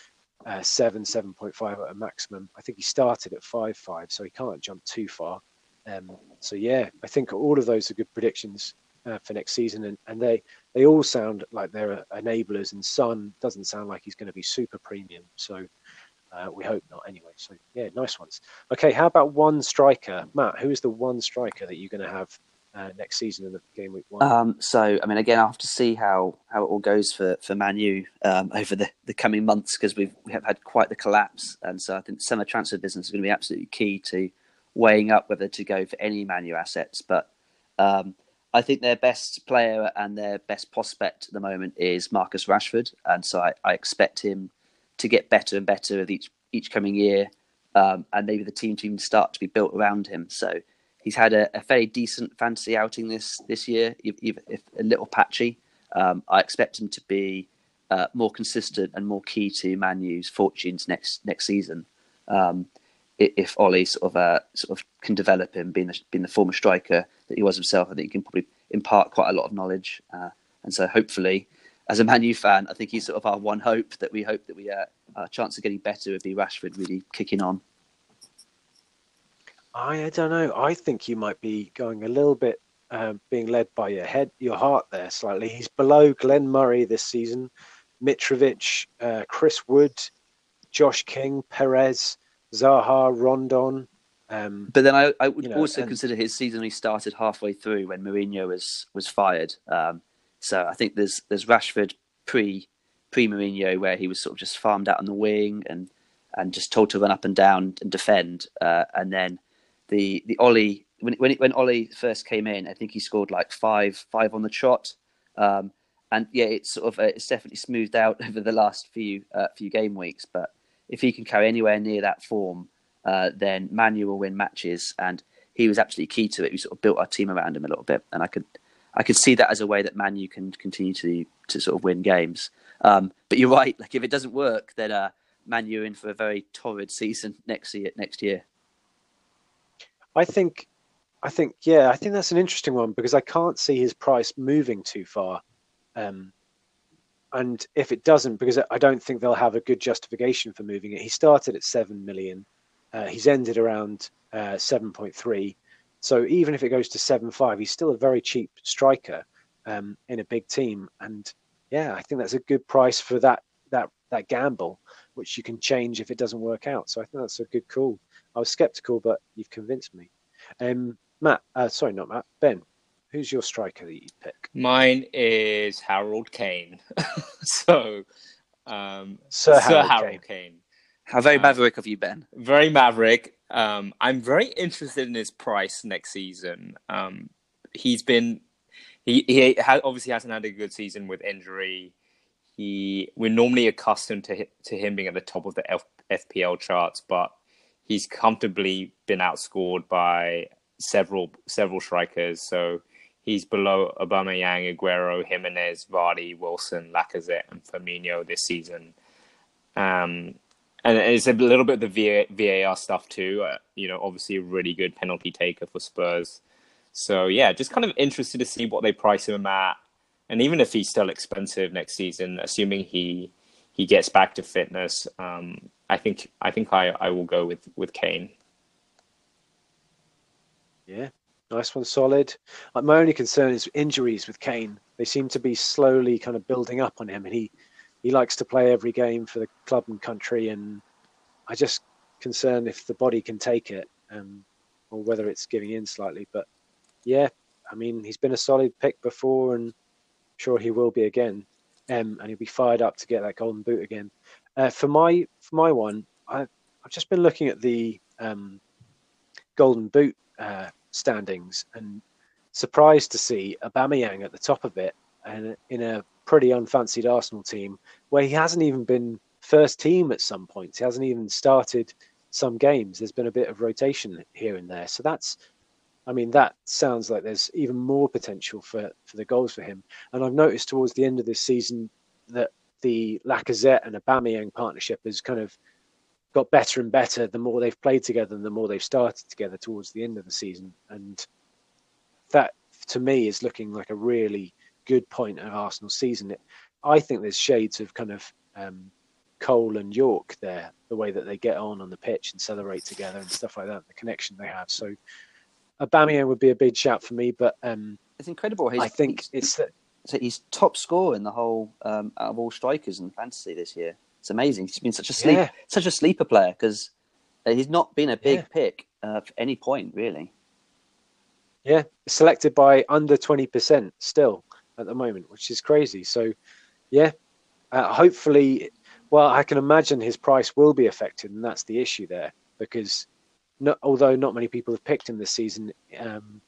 uh, seven, seven point five at a maximum. I think he started at five five, so he can't jump too far. Um, so yeah, I think all of those are good predictions uh, for next season, and, and they they all sound like they're enablers. And Son doesn't sound like he's going to be super premium, so uh, we hope not anyway. So yeah, nice ones. Okay, how about one striker, Matt? Who is the one striker that you're going to have uh, next season in the game week one? Um, so, I mean, again, I have to see how, how it all goes for for Man U um, over the, the coming months because we've we have had quite the collapse, and so I think summer transfer business is going to be absolutely key to weighing up whether to go for any Man U assets. But um, I think their best player and their best prospect at the moment is Marcus Rashford, and so I, I expect him to get better and better with each each coming year, um, and maybe the team to even start to be built around him. So he's had a, a fairly decent fantasy outing this this year, even if a little patchy. Um, I expect him to be uh, more consistent and more key to Man U's fortunes next next season. Um, if Ole sort of uh, sort of can develop him, being the, being the former striker that he was himself, I think he can probably impart quite a lot of knowledge. Uh, and so hopefully, as a Man U fan, I think he's sort of our one hope that we hope that we uh, our chance of getting better would be Rashford really kicking on. I, I don't know. I think you might be going a little bit um, being led by your head, your heart there slightly. He's below Glenn Murray this season, Mitrovic, uh, Chris Wood, Josh King, Perez, Zaha, Rondon. Um, but then I, I would you know, also and... consider his season he started halfway through when Mourinho was was fired. Um, so I think there's there's Rashford pre pre Mourinho where he was sort of just farmed out on the wing and and just told to run up and down and defend, uh, and then the the Ole when when when Ole first came in, I think he scored like five five on the trot. Um, and yeah, it's sort of uh, it's definitely smoothed out [LAUGHS] over the last few uh, few game weeks. But if he can carry anywhere near that form, uh, then Man U will win matches. And he was absolutely key to it. We sort of built our team around him a little bit, and I could I could see that as a way that Man U can continue to to sort of win games. Um, but you're right. Like if it doesn't work, then uh, Man U in for a very torrid season next year. Next year. I think, I think, yeah, I think that's an interesting one because I can't see his price moving too far. Um, and if it doesn't, because I don't think they'll have a good justification for moving it. He started at seven million, uh, he's ended around uh, seven point three. So even if it goes to seven five, he's still a very cheap striker um, in a big team. And yeah, I think that's a good price for that that that gamble, which you can change if it doesn't work out. So I think that's a good call. I was skeptical, but you've convinced me. Um, Matt, uh, sorry, not Matt. Ben, who's your striker that you pick? Mine is Harold Kane. [LAUGHS] so, um, Sir, Sir Harold, Harold Kane. Kane. How very uh, maverick of you, Ben. Very maverick. Um, I'm very interested in his price next season. Um, he's been he he ha- obviously hasn't had a good season with injury. He we're normally accustomed to to him being at the top of the F- FPL charts, but he's comfortably been outscored by several several strikers. So he's below Aubameyang, Aguero, Jimenez, Vardy, Wilson, Lacazette, and Firmino this season. Um, and it's a little bit of the VAR stuff too. Uh, you know, obviously a really good penalty taker for Spurs. So yeah, just kind of interested to see what they price him at, and even if he's still expensive next season, assuming he he gets back to fitness, um, I think I think I, I will go with with Kane. Yeah, nice one, solid. Like, my only concern is injuries with Kane. They seem to be slowly kind of building up on him, and he he likes to play every game for the club and country. And I just concern if the body can take it, um, or whether it's giving in slightly. But yeah, I mean, he's been a solid pick before, and I'm sure he will be again. Um, and he'll be fired up to get that golden boot again. Uh, for my for my one, I, I've just been looking at the um, Golden Boot uh, standings and surprised to see Aubameyang at the top of it, and in a pretty unfancied Arsenal team where he hasn't even been first team at some points. He hasn't even started some games. There's been a bit of rotation here and there, so that's. I mean, that sounds like there's even more potential for, for the goals for him. And I've noticed towards the end of this season that the Lacazette and Aubameyang partnership has kind of got better and better the more they've played together and the more they've started together towards the end of the season. And that, to me, is looking like a really good point of Arsenal's season. It, I think there's shades of kind of um, Cole and Yorke there, the way that they get on on the pitch and celebrate together and stuff like that, the connection they have. So Aubameyang would be a big shout for me, but um, it's incredible. He's, I think he's, it's that so he's top scorer in the whole um, out of all strikers in fantasy this year. It's amazing. He's been such a sleep, Yeah. such a sleeper player because he's not been a big Yeah. pick uh, at any point really. yeah selected by under 20% still at the moment, which is crazy. So yeah, uh, hopefully, well, I can imagine his price will be affected, and that's the issue there because not, although not many people have picked him this season, um,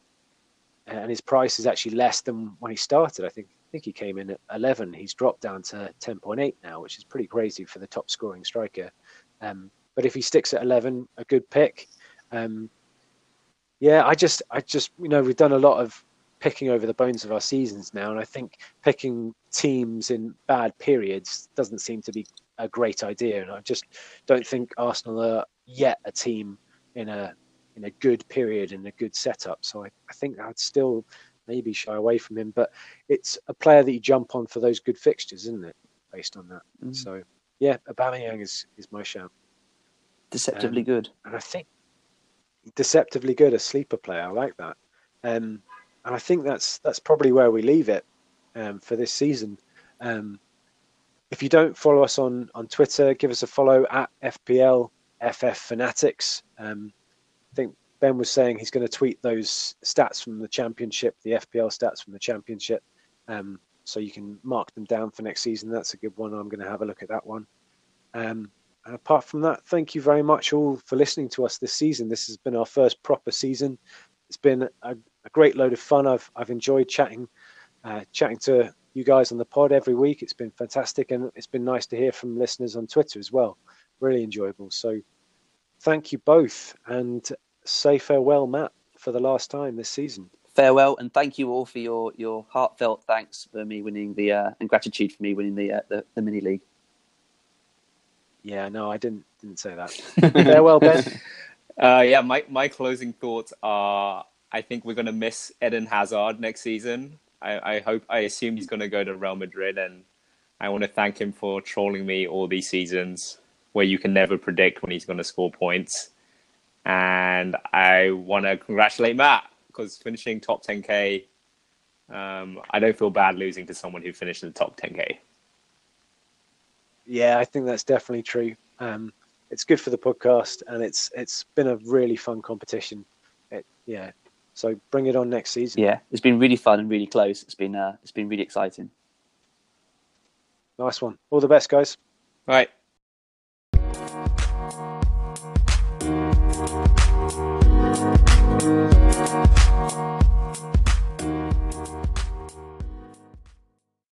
and his price is actually less than when he started. I think think he came in at 11. He's dropped down to 10.8 now, which is pretty crazy for the top scoring striker. Um, but if he sticks at 11, a good pick. Um, yeah, I just, I just, you know, we've done a lot of picking over the bones of our seasons now, and I think picking teams in bad periods doesn't seem to be a great idea. And I just don't think Arsenal are yet a team in a in a good period in a good setup. So I, I think I'd still maybe shy away from him, but it's a player that you jump on for those good fixtures, isn't it? Based on that, Mm. so yeah, Aubameyang is is my shout, Deceptively Um, good. and I think deceptively good, a sleeper player. I like that, um, and I think that's that's probably where we leave it um, for this season. Um, if you don't follow us on on Twitter, give us a follow at FPL FF Fanatics. Um, I think Ben was saying he's going to tweet those stats from the championship, the FPL stats from the championship, um, so you can mark them down for next season. That's a good one. I'm going to have a look at that one. Um, and apart from that, thank you very much all for listening to us this season. This has been our first proper season. It's been a, a great load of fun. I've I've enjoyed chatting, uh, chatting to you guys on the pod every week. It's been fantastic, and it's been nice to hear from listeners on Twitter as well. Really enjoyable. So, thank you both, and say farewell, Matt, for the last time this season. Farewell and thank you all for your, your heartfelt thanks for me winning the uh, and gratitude for me winning the, uh, the the mini league. Yeah, no, I didn't didn't say that. [LAUGHS] farewell, Ben. Uh, yeah, my, my closing thoughts are I think we're going to miss Eden Hazard next season. I, I hope, I assume he's going to go to Real Madrid, and I want to thank him for trolling me all these seasons where you can never predict when he's going to score points. And I want to congratulate Matt because finishing top 10K, um, I don't feel bad losing to someone who finished in the top 10K. Yeah, I think that's definitely true. Um, it's good for the podcast, and it's it's been a really fun competition. It, yeah, so bring it on next season. Yeah, it's been really fun and really close. It's been uh, it's been really exciting. Nice one. All the best, guys. Right. Thank